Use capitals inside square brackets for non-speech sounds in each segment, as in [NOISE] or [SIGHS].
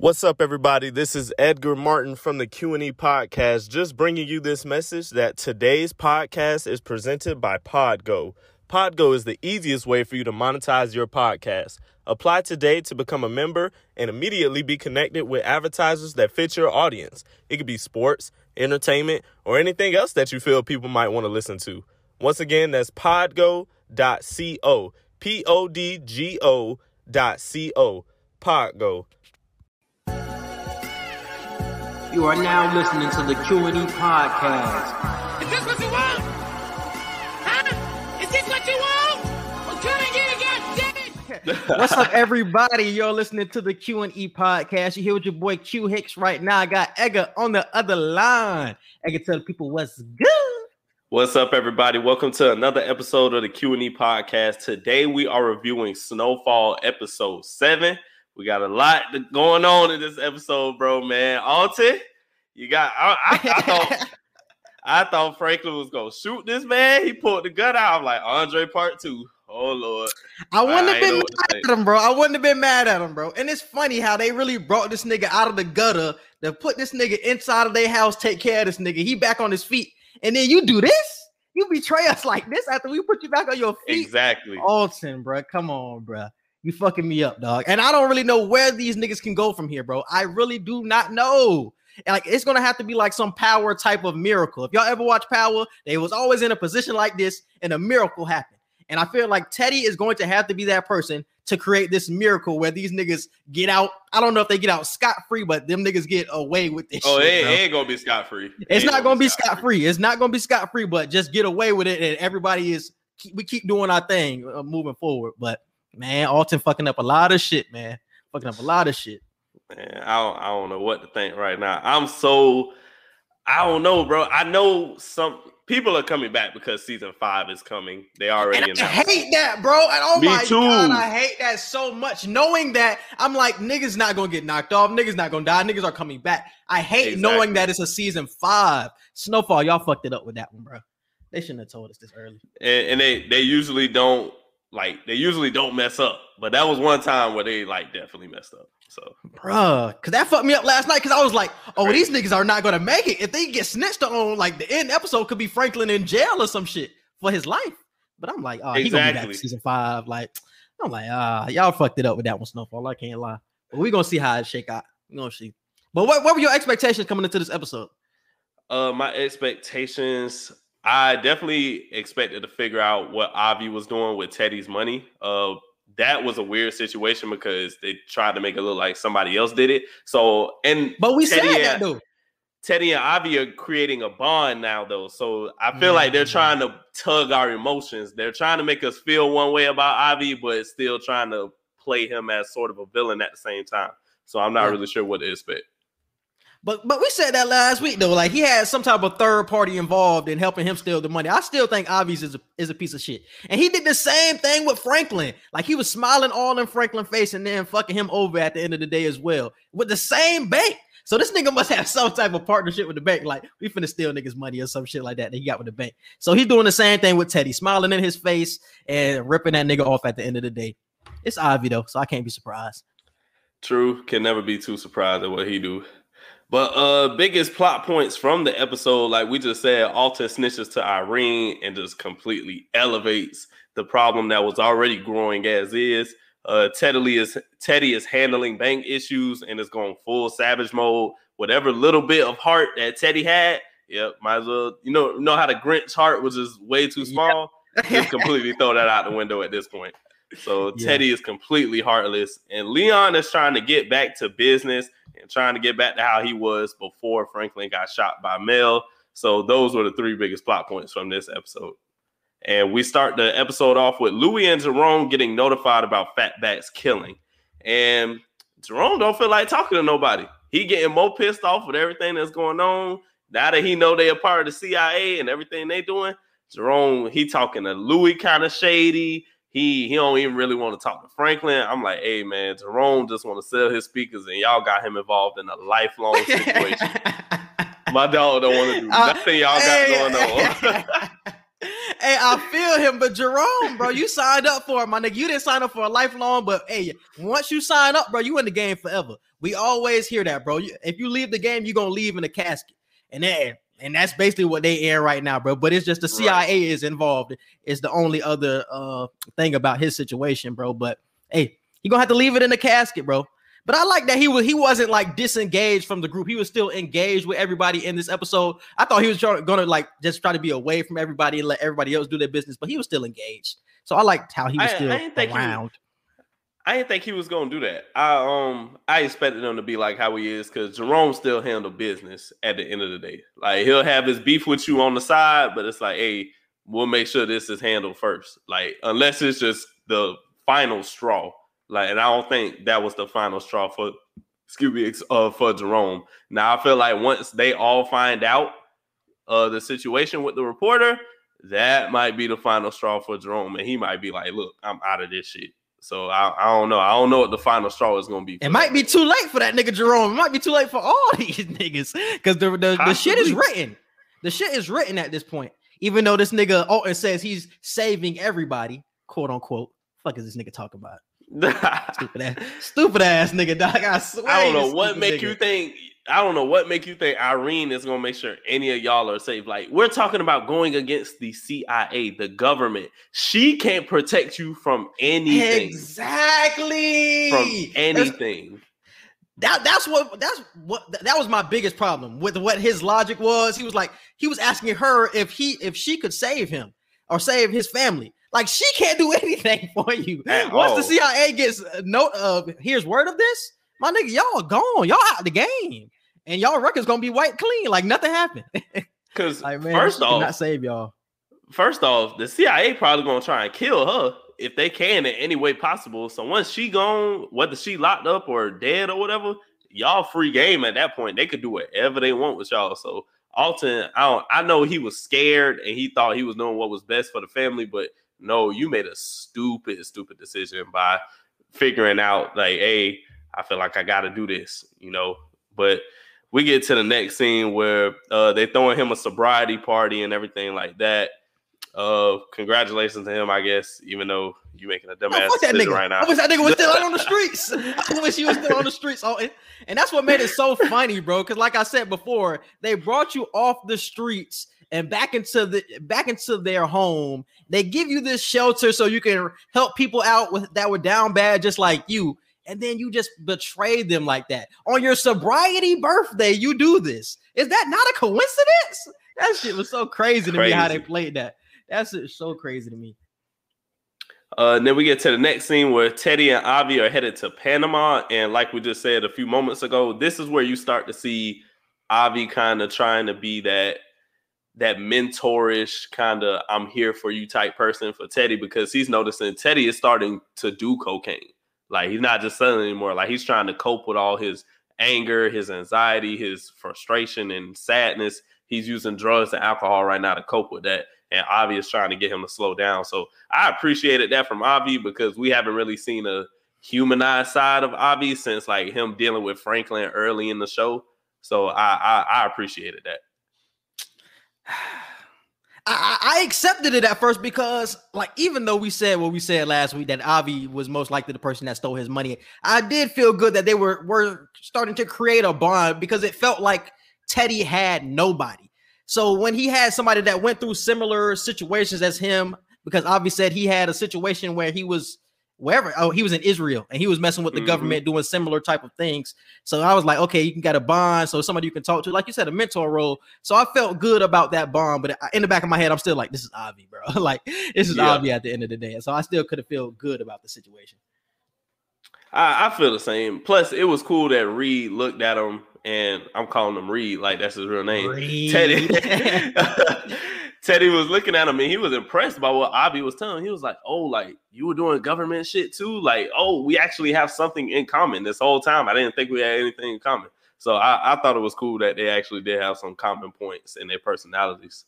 What's up, everybody? This is Edgar Martin from the Q&E podcast, just bringing you this message that today's podcast is presented by Podgo. Podgo is the easiest way for you to monetize your podcast. Apply today to become a member and immediately be connected with advertisers that fit your audience. It could be sports, entertainment, or anything else that you feel people might want to listen to. Once again, that's podgo.co. P O D G O dot C O. Podgo. You are now listening to the Q&E podcast. Is this what you want? Huh? Is this what you want? Well, come and get it, goddammit! [LAUGHS] What's up, everybody? You're listening to the Q&E podcast. You here with your boy Q Hicks right now. I got Edgar on the other line. Edgar, tell the people what's good. What's up, everybody? Welcome to another episode of the Q&E podcast. Today we are reviewing Snowfall episode 7. We got a lot going on in this episode, bro, man. Alton, you got I, I, I thought [LAUGHS] I thought Franklin was gonna shoot this man. He pulled the gun out. I'm like Andre part two. Oh lord. I wouldn't I have been mad at him, bro. I wouldn't have been mad at him, bro. And it's funny how they really brought this nigga out of the gutter to put this nigga inside of their house, take care of this nigga. He back on his feet, and then you do this. You betray us like this after we put you back on your feet. Exactly. Alton, bro. Come on, bro. You fucking me up, dog. And I don't really know where these niggas can go from here, bro. I really do not know. And, Like it's gonna have to be like some power type of miracle. If y'all ever watch Power, they was always in a position like this, and a miracle happened. And I feel like Teddy is going to have to be that person to create this miracle where these niggas get out. I don't know if they get out scot free, but them niggas get away with this. Oh, it, shit, ain't- bro. it ain't gonna be scot free. It's not gonna be scot free. It's not gonna be scot free, but just get away with it, and everybody is we keep doing our thing uh, moving forward. But man, Alton fucking up a lot of shit, man. Fucking up a lot of shit. Man, I don't, I don't know what to think right now. I'm so I don't know, bro. I know some people are coming back because season five is coming. They already And I announced. it. hate that, bro. And oh Me my too. god, I hate that so much. Knowing that I'm like, niggas not gonna get knocked off, niggas not gonna die, niggas are coming back. I hate knowing that it's a season five. Snowfall, y'all fucked it up with that one, bro. They shouldn't have told us this early. and, and they they usually don't like they usually don't mess up, but that was one time where they like definitely messed up. So Bruh, cause that fucked me up last night. Cause I was like, "Oh, these niggas are not gonna make it. If they get snitched on, like the end episode could be Franklin in jail or some shit for his life." But I'm like, "Oh, he gonna be back season five. Like, I'm like, ah, y'all fucked it up with that one, Snowfall. I can't lie. But we gonna see how it shake out. We gonna see. But what, what were your expectations coming into this episode? uh my expectations, I definitely expected to figure out what Avi was doing with Teddy's money. Uh that was a weird situation because they tried to make it look like somebody else did it. So and But we Teddy said and- that though. Teddy and Avi are creating a bond now, though. So I feel like they're Mm. trying to tug our emotions. They're trying to make us feel one way about Avi, but still trying to play him as sort of a villain at the same time. So I'm not Yeah. really sure what to expect. But but we said that last week though. Like he had some type of third party involved in helping him steal the money. I still think Avi's is a, is a piece of shit. And he did the same thing with Franklin. Like he was smiling all in Franklin's face and then fucking him over at the end of the day as well with the same bank. So this nigga must have [LAUGHS] some type of partnership with the bank. Like we finna steal niggas money or some shit like that that he got with the bank. So he's doing the same thing with Teddy, smiling in his face and ripping that nigga off at the end of the day. It's Avi though, so I can't be surprised. True, can never be too surprised at what he do. But uh biggest plot points from the episode, like we just said, Alton snitches to Irene and just completely elevates the problem that was already growing as is. Uh Teddy is Teddy is handling bank issues and is going full savage mode. Whatever little bit of heart that Teddy had, yep, might as well, you know, know how the Grinch heart was just way too Yeah. small. Just [LAUGHS] completely throw that out the window at this point. So Yeah. Teddy is completely heartless, and Leon is trying to get back to business and trying to get back to how he was before Franklin got shot by Mel. So those were the three biggest plot points from this episode. And we start the episode off with Louis and Jerome getting notified about Fatback's killing. And Jerome don't feel like talking to nobody. He getting more pissed off with everything that's going on. Now that he know they a part of the CIA and everything they doing, Jerome, he talking to Louis kind of shady. He he don't even really want to talk to Franklin. I'm like, hey man, Jerome just want to sell his speakers, and y'all got him involved in a lifelong situation. [LAUGHS] My dog don't want to do Uh, nothing y'all got Hey, going on. [LAUGHS] hey, I feel him, but Jerome, bro, you signed up for it, my nigga. You didn't sign up for a lifelong, but hey, once you sign up, bro, you in the game forever. We always hear that, bro. If you leave the game, you're gonna leave in a casket, and then and that's basically what they air right now, bro. But it's just the CIA Right. is involved. Is the only other uh thing about his situation, bro. But hey, you gonna have to leave it in the casket, bro. But I like that he was he wasn't like disengaged from the group. He was still engaged with everybody in this episode. I thought he was trying, gonna like just try to be away from everybody and let everybody else do their business, but he was still engaged. So I liked how he was I- I still didn't think he around. I didn't think he was gonna do that. I um I expected him to be like how he is because Jerome still handle business at the end of the day. Like he'll have his beef with you on the side, but it's like, hey, we'll make sure this is handled first. Like unless it's just the final straw. Like, and I don't think that was the final straw for excuse me uh, for Jerome. Now I feel like once they all find out uh the situation with the reporter, that might be the final straw for Jerome, and he might be like, look, I'm out of this shit. So I, I don't know. I don't know what the final straw is going to be. It might be too late for that nigga Jerome. It might be too late for all [LAUGHS] these niggas because the, the, the shit is written. The shit is written at this point. Even though this nigga Alton says he's saving everybody, quote unquote. Fuck is this nigga talking about? [LAUGHS] Stupid ass, stupid ass nigga, dog. I swear. I don't know what make nigga. you think. I don't know what make you think Irene is gonna make sure any of y'all are safe. Like we're talking about going against the CIA, the government. She can't protect you from anything. Exactly. From That's- anything. that that's what that's what that was my biggest problem with what his logic was. He was like he was asking her if he if she could save him or save his family. Like she can't do [LAUGHS] anything for you. At Once all. the CIA gets a note of here's word of this, my nigga, y'all gone. Y'all out the game. And y'all record's gonna be white clean, like nothing happened. [LAUGHS] Because like man, first off, save y'all. first off, the CIA probably gonna try and kill her if they can in any way possible. So once she gone, whether she locked up or dead or whatever, y'all free game at that point. They could do whatever they want with y'all. So Alton, I don't, I know he was scared and he thought he was doing what was best for the family, but no, you made a stupid, stupid decision by figuring out like, hey, I feel like I got to do this, you know. But we get to the next scene where uh, they throwing him a sobriety party and everything like that. Uh, congratulations to him, I guess, even though you making a dumbass decision nigga. right now. I wish that nigga was still out on the [LAUGHS] streets. I wish he was still on the streets. Oh, and, and that's what made it so funny, bro. Because like I said before, they brought you off the streets and back into the back into their home. They give you this shelter so you can help people out with that were down bad, just like you. And then you just betray them like that on your sobriety birthday. You do this. Is that not a coincidence? That shit was so crazy to me how they played that. That's so crazy to me. Uh, and then we get to the next scene where Teddy and Avi are headed to Panama, and like we just said a few moments ago, this is where you start to see Avi kind of trying to be that that mentorish kind of I'm here for you type person for Teddy because he's noticing Teddy is starting to do cocaine. Like he's not just selling anymore. Like he's trying to cope with all his anger, his anxiety, his frustration and sadness. He's using drugs and alcohol right now to cope with that. And Avi is trying to get him to slow down. So I appreciated that from Avi because we haven't really seen a humanized side of Avi since like him dealing with Franklin early in the show. So I I, I appreciated that. I, accepted it at first because, like, even though we said what we said last week that Avi was most likely the person that stole his money, I did feel good that they were were starting to create a bond because it felt like Teddy had nobody. So when he had somebody that went through similar situations as him, because Avi said he had a situation where he was wherever oh he was in Israel and he was messing with the Mhm. government doing similar type of things. So I was like, okay, you can get a bond, so somebody you can talk to, like you said, a mentor role. So I felt good about that bond, but in the back of my head, I'm still like, this is Avi, bro. [LAUGHS] like this is Yeah. Avi at the end of the day. So I still could have felt good about the situation. I, I feel the same. Plus, it was cool that Reed looked at him, and I'm calling him Reed, like that's his real name. Reed. Teddy. [LAUGHS] [LAUGHS] Teddy was looking at him and he was impressed by what Avi was telling. him. He was like, "Oh, like you were doing government shit too. Like, oh, we actually have something in common this whole time. I didn't think we had anything in common. So I, I thought it was cool that they actually did have some common points in their personalities.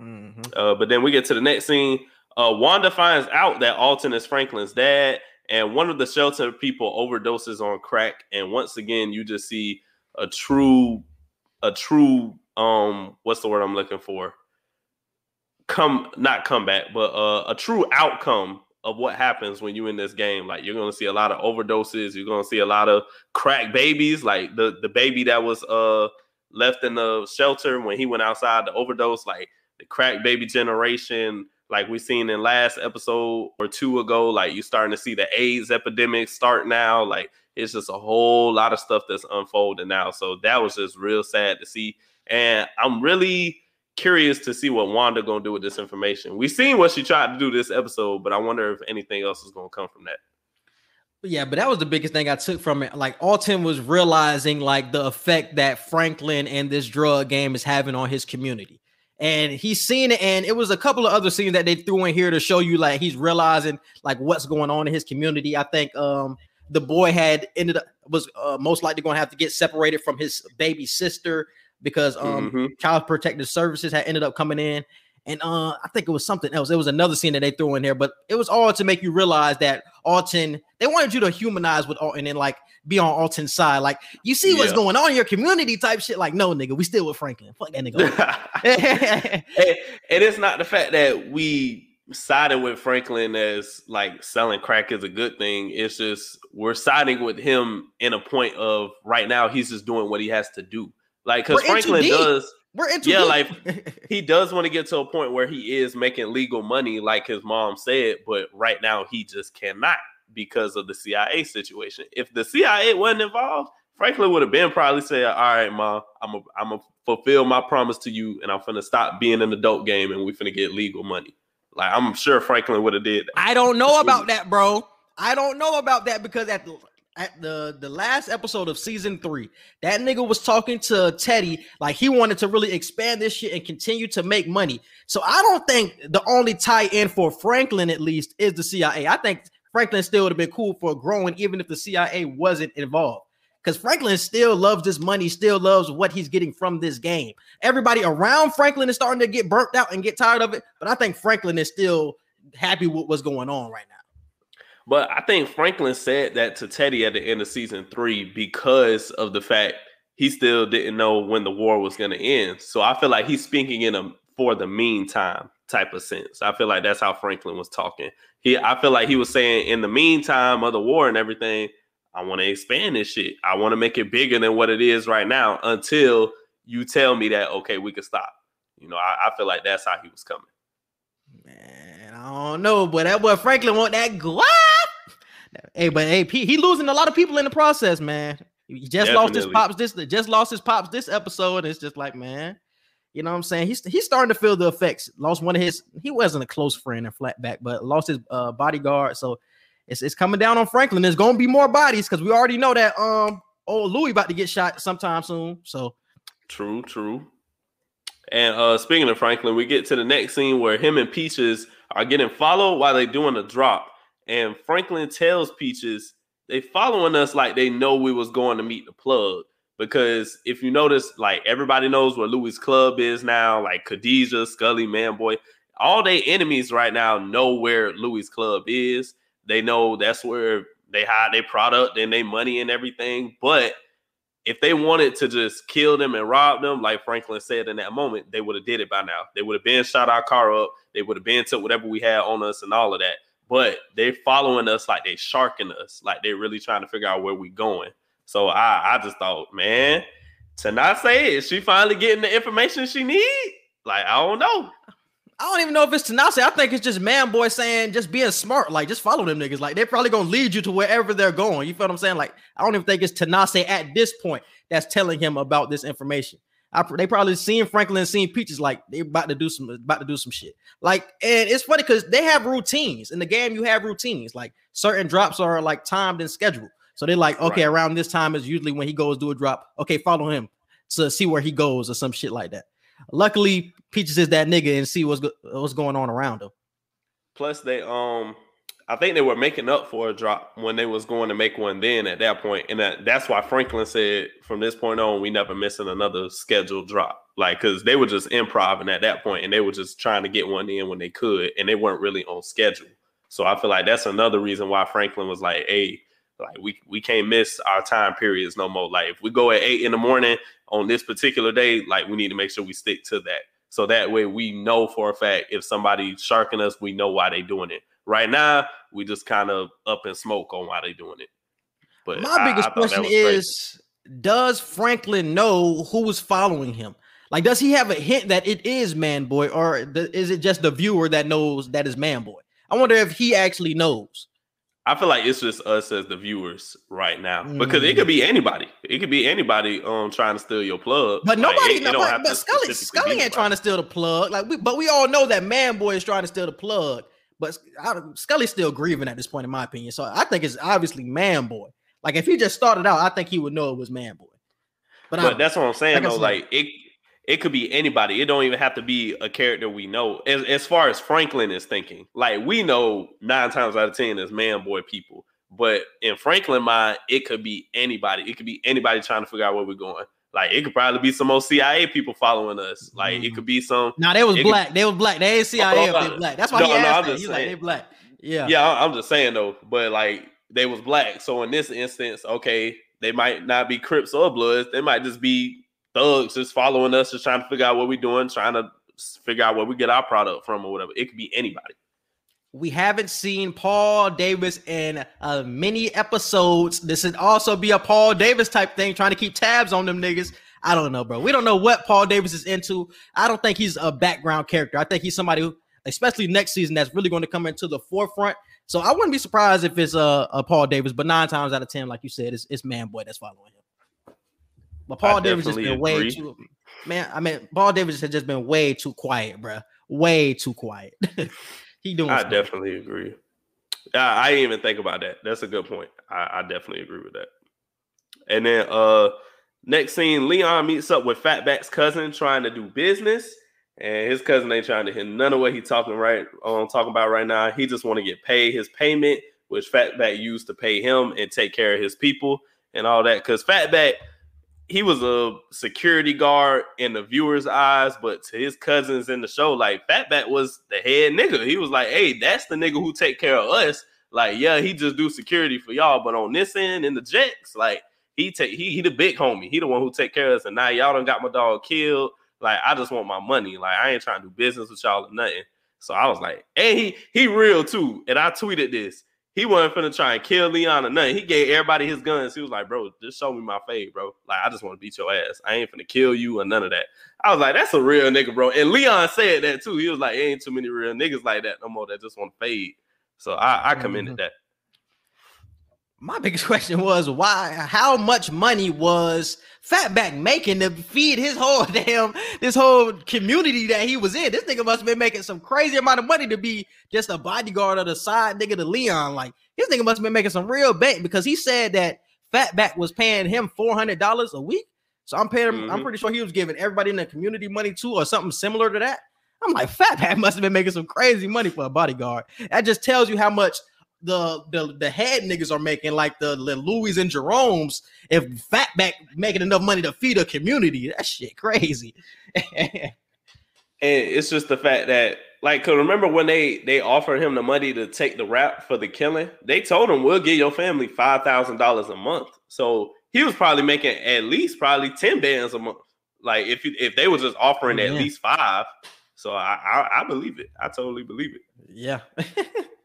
Mhm. Uh, but then we get to the next scene. Uh, Wanda finds out that Alton is Franklin's dad, and one of the shelter people overdoses on crack. And once again, you just see a true, a true, um, what's the word I'm looking for? Come not come back, but uh, a true outcome of what happens when you in this game. Like you're gonna see a lot of overdoses. You're gonna see a lot of crack babies. Like the the baby that was uh left in the shelter when he went outside to overdose. Like the crack baby generation. Like we seen in last episode or two ago. Like you starting to see the AIDS epidemic start now. Like it's just a whole lot of stuff that's unfolding now. So that was just real sad to see. And I'm really curious to see what Wanda gonna do with this information. We seen what she tried to do this episode, but I wonder if anything else is gonna come from that. Yeah, but that was the biggest thing I took from it. Like Alton was realizing like the effect that Franklin and this drug game is having on his community. And he's seen it, and it was a couple of other scenes that they threw in here to show you like he's realizing like what's going on in his community. I think um the boy had ended up was uh, most likely going to have to get separated from his baby sister because um Mhm. child protective services had ended up coming in and uh i think it was something else it was another scene that they threw in there but it was all to make you realize that alton they wanted you to humanize with alton and like be on alton's side like you see what's Yeah. going on in your community type shit like no nigga we still with franklin fuck that nigga [LAUGHS] [LAUGHS] and, and it's not the fact that we sided with Franklin as like selling crack is a good thing. It's just we're siding with him in a point of right now he's just doing what he has to do. Like because We're Franklin does we're into Yeah, like [LAUGHS] he does want to get to a point where he is making legal money, like his mom said, but right now he just cannot because of the CIA situation. If the CIA wasn't involved, Franklin would have been probably saying, "All right, mom, I'm a, I'm gonna fulfill my promise to you, and I'm gonna stop being an adult game, and we finna get legal money." Like I'm sure Franklin would have did. That. I don't know about that, bro. I don't know about that because at the at the the last episode of season three, that nigga was talking to Teddy like he wanted to really expand this shit and continue to make money. So I don't think the only tie in for Franklin at least is the CIA. I think Franklin still would have been cool for growing even if the CIA wasn't involved. Because Franklin still loves this money, still loves what he's getting from this game. Everybody around Franklin is starting to get burnt out and get tired of it, but I think Franklin is still happy with what's going on right now. But I think Franklin said that to Teddy at the end of season three because of the fact he still didn't know when the war was going to end. So I feel like he's speaking in a for the meantime type of sense. I feel like that's how Franklin was talking. He, I feel like he was saying in the meantime of the war and everything, I want to expand this shit. I want to make it bigger than what it is right now until you tell me that okay, we can stop. You know, I, I feel like that's how he was coming. Man, I don't know, but that boy Franklin want that guap. Hey, but hey, he losing a lot of people in the process, man. He just lost his pops this just lost his pops this episode. It's just like, man, you know what I'm saying? He's he's starting to feel the effects. Lost one of his, he wasn't a close friend in Fatback, but lost his uh, bodyguard. So it's it's coming down on Franklin. There's gonna be more bodies because we already know that um old Louis about to get shot sometime soon. So True, true. And uh speaking of Franklin, we get to the next scene where him and Peaches are getting followed while they doing a drop. And Franklin tells Peaches they following us like they know we was going to meet the plug. Because if you notice, like everybody knows where Louis Club is now, like Khadijah, Scully, Manboy, all they enemies right now know where Louis Club is. They know that's where they hide their product and their money and everything. But if they wanted to just kill them and rob them, like Franklin said in that moment, they would have did it by now. They would have been shot our car up. They would have been took whatever we had on us and all of that. But they're following us like they sharking us, like they're really trying to figure out where we going. So I, I just thought, man, to not say she finally getting the information she need? Like I don't know. I don't even know if it's Tanase. I think it's just man boy saying just being smart, like just follow them niggas. Like they're probably gonna lead you to wherever they're going. You feel what I'm saying? Like I don't even think it's Tanase at this point that's telling him about this information. I, they probably seen Franklin, seen Peaches, like they about to do some about to do some shit. Like, and it's funny because they have routines in the game. You have routines, like certain drops are like timed and scheduled. So they're like, okay, Right. around this time is usually when he goes do a drop. Okay, follow him to see where he goes or some shit like that. Luckily, Peaches is that nigga and see what's go- what's going on around him. Plus, they um, I think they were making up for a drop when they was going to make one. Then at that point, and that, that's why Franklin said, from this point on, we never missing another scheduled drop. Like, cause they were just improvising at that point, and they were just trying to get one in when they could, and they weren't really on schedule. So I feel like that's another reason why Franklin was like, "Hey, like we we can't miss our time periods no more. Like if we go at eight in the morning on this particular day, like we need to make sure we stick to that." So that way we know for a fact if somebody's sharking us, we know why they doing it. Right now, we just kind of up in smoke on why they're doing it. But My I- I biggest that question was crazy. is Does Franklin know who is following him? Like, does he have a hint that it is Man Boy, or th- is it just the viewer that knows that is Man Boy? I wonder if he actually knows. I feel like it's just us as the viewers right now because it Mm. could be anybody. It could be anybody um trying to steal your plug. But nobody, it- it don't but, but Scully, Scully ain't trying to steal the plug. Like, we, but we all know that Man Boy is trying to steal the plug. But I, Scully's still grieving at this point, in my opinion. So I think it's obviously Man Boy. Like, if he just started out, I think he would know it was Man Boy. But, But I, that's what I'm saying Like though. Like it, it could be anybody. It don't even have to be a character we know. As, as far as Franklin is thinking, like we know nine times out of ten is man boy people. But in Franklin mind, it could be anybody. It could be anybody trying to figure out where we're going. Like it could probably be some old CIA people following us. Like it could mm-hmm. be some. Nah, they was It could- black. They was black. They ain't CIA Oh, they black. That's why no, he no, asked I'm that. He's like, they black. Yeah. Yeah, I'm just saying though. But like they was black, so in this instance, okay, they might not be Crips or Bloods. They might just be thugs, just following us, just trying to figure out what we're doing, trying to figure out where we get our product from or whatever. It could be anybody. We haven't seen Paul Davis in uh, many episodes. This would also be a Paul Davis type thing, trying to keep tabs on them niggas. I don't know, bro. We don't know what Paul Davis is into. I don't think he's a background character. I think he's somebody who, especially next season, that's really going to come into the forefront. So I wouldn't be surprised if it's a, a Paul Davis, but nine times out of ten, like you said, it's, it's Man Boy that's following him. But Paul I Davis has been way agree. too man. I mean, Paul Davis has just been way too quiet, bro. Way too quiet. [LAUGHS] he doing. I stuff. definitely agree. I, I didn't even think about that. That's a good point. I, I definitely agree with that. And then uh next scene, Leon meets up with Fatback's cousin trying to do business. And his cousin ain't trying to hear none of what he talking right on talking about right now. He just want to get paid his payment, which Fatback used to pay him and take care of his people and all that. Cause Fatback, he was a security guard in the viewer's eyes, but to his cousins in the show, like Fatback was the head nigga. He was like, hey, that's the nigga who take care of us. Like, yeah, he just do security for y'all, but on this end in the Jets, like he take he he the big homie. He the one who take care of us. And now y'all done got my dog killed. Like, I just want my money. Like, I ain't trying to do business with y'all or nothing. So I was like, and he he real too. And I tweeted this. He wasn't finna try and kill Leon or nothing. He gave everybody his guns. He was like, bro, just show me my fade, bro. Like, I just want to beat your ass. I ain't finna kill you or none of that. I was like, that's a real nigga, bro. And Leon said that too. He was like, ain't too many real niggas like that no more that just want to fade. So I, I commended mm-hmm. that. My biggest [LAUGHS] question was why how much money was fatback making to feed his whole [LAUGHS] damn this whole community that he was in? This nigga must have been making some crazy amount of money to be just a bodyguard of the side nigga to leon. Like this nigga must have been making some real bank because he said that fatback was paying him $400 a week. So i'm paying him i'm mm-hmm. pretty sure he was giving everybody in the community money too or something similar to that. I'm like fatback [LAUGHS] must have been making some crazy money for a bodyguard. That just tells you how much the the the head niggas are making like the, the Louis and Jerome's if Fatback making enough money to feed a community. That shit crazy. [LAUGHS] And it's just the fact that, like, cause remember when they they offered him the money to take the rap for the killing? They told him we'll give your family five thousand dollars a month. So he was probably making at least probably ten bands a month. Like if you, if they were just offering at least five, so I, I I believe it. I totally believe it. yeah. [LAUGHS]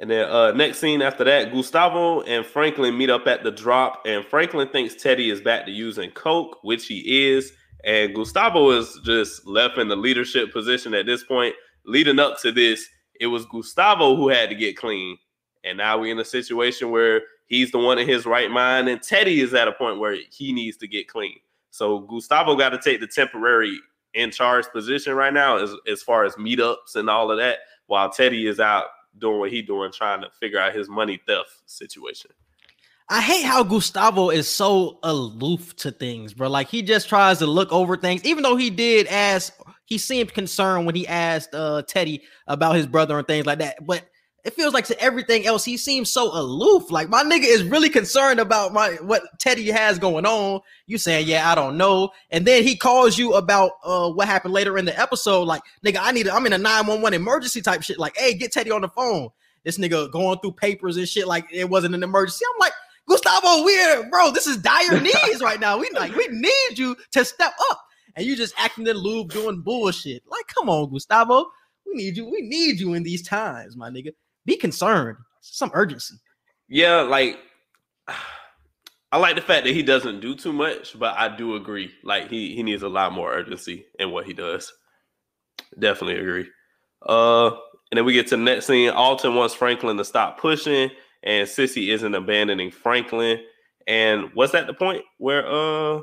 And then uh next scene after that, Gustavo and Franklin meet up at the drop, and Franklin thinks Teddy is back to using coke, which he is. And Gustavo is just left in the leadership position at this point. Leading up to this, it was Gustavo who had to get clean. And now we're in a situation where he's the one in his right mind, and Teddy is at a point where he needs to get clean. So Gustavo got to take the temporary in charge position right now as, as far as meetups and all of that, while Teddy is out doing what he doing, trying to figure out his money theft situation. I hate how Gustavo is so aloof to things, bro. Like he just tries to look over things, even though he did ask, he seemed concerned when he asked uh Teddy about his brother and things like that. But it feels like to everything else, he seems so aloof. Like my nigga is really concerned about my what Teddy has going on. You saying, yeah, I don't know. And then he calls you about uh what happened later in the episode. Like, nigga, I need I'm in a 911 emergency type shit. Like, hey, get Teddy on the phone. This nigga going through papers and shit like it wasn't an emergency. I'm like, Gustavo, we're bro, this is dire [LAUGHS] needs right now. We like we need you to step up. and you just acting in lube doing bullshit. Like, come on, Gustavo. We need you. We need you in these times, my nigga. Be concerned. Some urgency. Yeah, like [SIGHS] I like the fact that he doesn't do too much, but I do agree. Like he he needs a lot more urgency in what he does. Definitely agree. Uh, and then we get to the next scene. Alton wants Franklin to stop pushing, and Cissy isn't abandoning Franklin. And was that the point where uh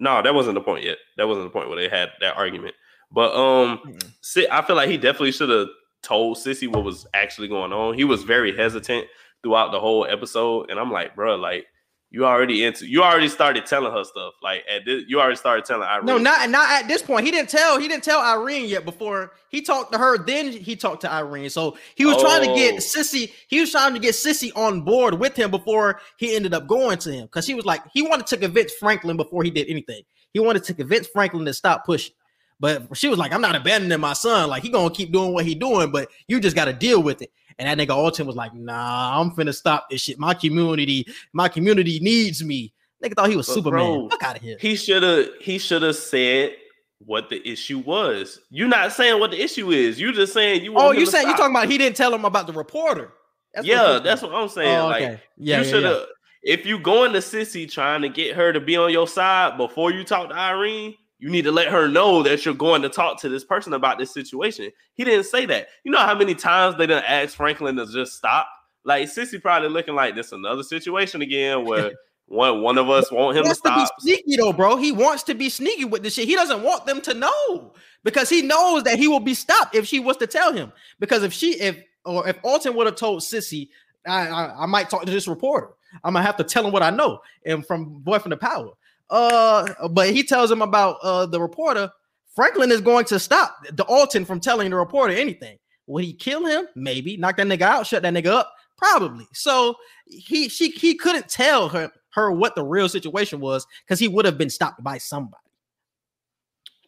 no, that wasn't the point yet. That wasn't the point where they had that argument. But um Mm-mm. Si- I feel like he definitely should have told Cissy what was actually going on. He was very hesitant throughout the whole episode, and I'm like, bro, like you already into you already started telling her stuff. Like at this, you already started telling Irene. No, not not at this point. He didn't tell. He didn't tell Irene yet. Before he talked to her, then he talked to Irene. So he was trying to Oh. get Cissy. He was trying to get Cissy on board with him before he ended up going to him because he was like he wanted to convince Franklin before he did anything. He wanted to convince Franklin to stop pushing. But she was like, "I'm not abandoning my son. Like he gonna keep doing what he doing, but you just got to deal with it." And that nigga Alton was like, "Nah, I'm finna stop this shit. My community, my community needs me." Nigga thought he was But Superman. bro, Fuck out of here. He should have he should have said what the issue was. You're not saying what the issue is. You just saying you. Oh, you saying you talking about he didn't tell him about the reporter? That's yeah, you're that's what I'm oh, saying. Oh, Like. Yeah, you yeah, should yeah. If you going to Cissy trying to get her to be on your side before you talk to Irene, you need to let her know that you're going to talk to this person about this situation. He didn't say that. You know how many times they didn't ask Franklin to just stop? Like Cissy probably looking like this another situation again where [LAUGHS] one one of us want him to wants to stop. be sneaky though, bro. He wants to be sneaky with this shit. He doesn't want them to know because he knows that he will be stopped if she was to tell him. Because if she, if or if Alton would have told Cissy, I, I, I might talk to this reporter. I'm gonna have to tell him what I know and from Boyfriend of Power. Uh, but he tells him about uh the reporter. Franklin is going to stop the Alton from telling the reporter anything. Would he kill him? Maybe. Knock that nigga out. Shut that nigga up. Probably. So he she he couldn't tell her her what the real situation was because he would have been stopped by somebody.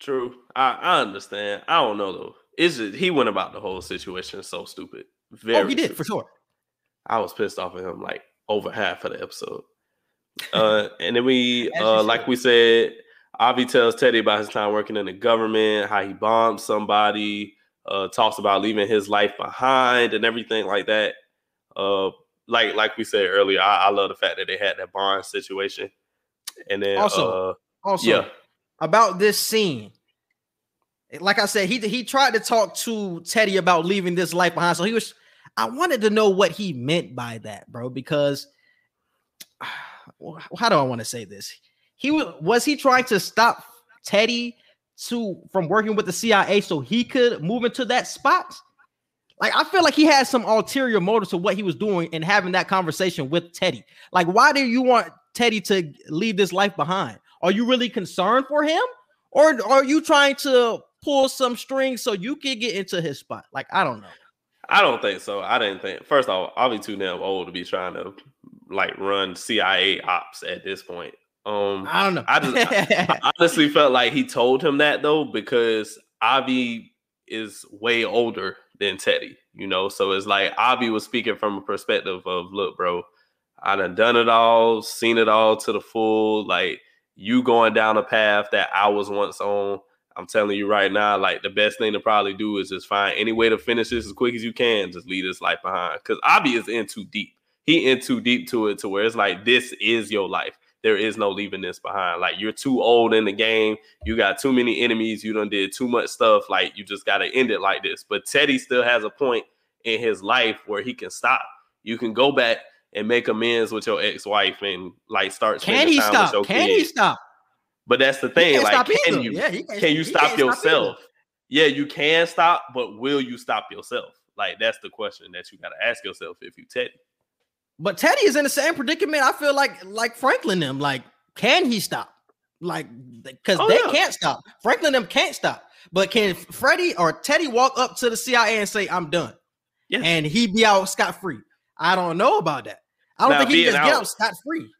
True. I, I understand. I don't know though. Is it he went about the whole situation so stupid. Very oh, he did stupid. for sure. I was pissed off at him like over half of the episode. Uh, and then we, [LAUGHS] uh, like we said, Avi tells Teddy about his time working in the government, how he bombed somebody, uh, talks about leaving his life behind and everything like that. Uh, like like we said earlier, I, I love the fact that they had that bond situation. And then Also, uh, Also, yeah, about this scene, like I said, he he tried to talk to Teddy about leaving this life behind. So he was. I wanted to know what he meant by that, bro, because how do I want to say this? He was was he trying to stop Teddy to from working with the CIA so he could move into that spot? Like I feel like he had some ulterior motive to what he was doing and having that conversation with Teddy. Like, why do you want Teddy to leave this life behind? Are you really concerned for him, or are you trying to pull some strings so you can get into his spot? Like, I don't know. I don't think so. I didn't think. First off, I'll be too damn old to be trying to like run CIA ops at this point. Um, I don't know. I just- I [LAUGHS] honestly felt like he told him that though because Avi is way older than Teddy, you know. So it's like Avi was speaking from a perspective of, look, bro, I done done it all, seen it all to the full. Like you going down a path that I was once on. I'm telling you right now, like the best thing to probably do is just find any way to finish this as quick as you can. Just leave this life behind. Cause Avi is in too deep. He in too deep to it to where it's like this is your life there is no leaving this behind. Like you're too old in the game. You got too many enemies. You done did too much stuff. Like you just got to end it like this. But Teddy still has a point in his life where he can stop. You can go back and make amends with your ex-wife and like start. Can he time stop? With your Can he stop? But that's the He thing. Like, can either. you? Yeah, Can you stop can't stop yourself? yeah, you can stop, but will you stop yourself? Like that's the question that you got to ask yourself if you Teddy. But Teddy is in the same predicament. I feel like like Franklin them. Like, can he stop? Like, because Oh, they yeah. can't stop. Franklin them can't stop. But can Freddie or Teddy walk up to the CIA and say, "I'm done," Yeah. and he be out scot free? I don't know about that. I don't Now, think he just get out- out scot free.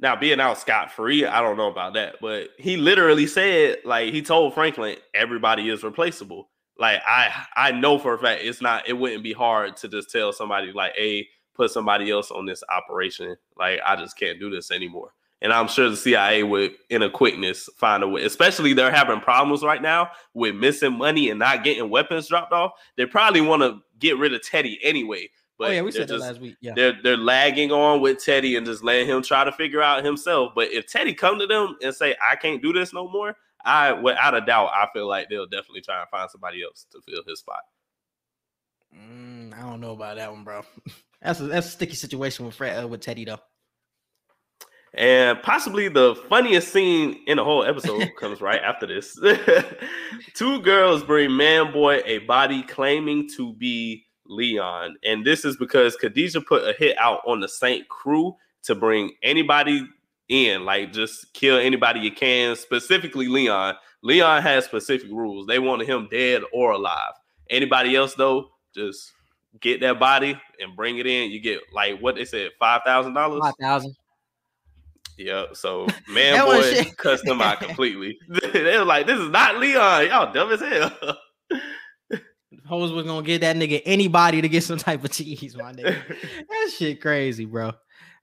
Now being out scot free, I don't know about that, but he literally said, like he told Franklin, everybody is replaceable. Like I, I know for a fact it's not. It wouldn't be hard to just tell somebody like, "Hey, put somebody else on this operation." Like I just can't do this anymore. And I'm sure the CIA would, in a quickness, find a way. Especially they're having problems right now with missing money and not getting weapons dropped off. They probably want to get rid of Teddy anyway. But oh yeah, we said that just- last week. Yeah. they're they're lagging on with Teddy and just letting him try to figure out himself. But if Teddy come to them and say, "I can't do this no more," I without a doubt, I feel like they'll definitely try and find somebody else to fill his spot. Mm, I don't know about that one, bro. [LAUGHS] That's a that's a sticky situation with Fred uh, with Teddy though. And possibly the funniest scene in the whole episode [LAUGHS] comes right after this. [LAUGHS] Two girls bring man boy a body claiming to be Leon. And this is because Khadijah put a hit out on the Saint crew to bring anybody in, like just kill anybody you can, specifically Leon. Leon has specific rules. They wanted him dead or alive. Anybody else, though, just get that body and bring it in. You get like what they said, five thousand dollars. Five thousand. Yeah, so [LAUGHS] man boy was shit. cussed them out completely. [LAUGHS] they were like, "This is not Leon. Y'all dumb as hell." [LAUGHS] Hoes was gonna get that nigga anybody to get some type of cheese, my nigga. that shit crazy, bro.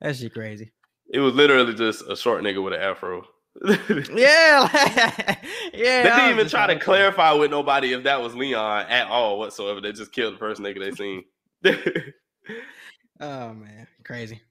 That shit crazy. it was literally just a short nigga with an afro. Yeah, like- [LAUGHS] [LAUGHS] yeah. They didn't even try to clarify with nobody if that was Leon at all whatsoever. They just killed the first nigga they seen. [LAUGHS] Oh man, crazy.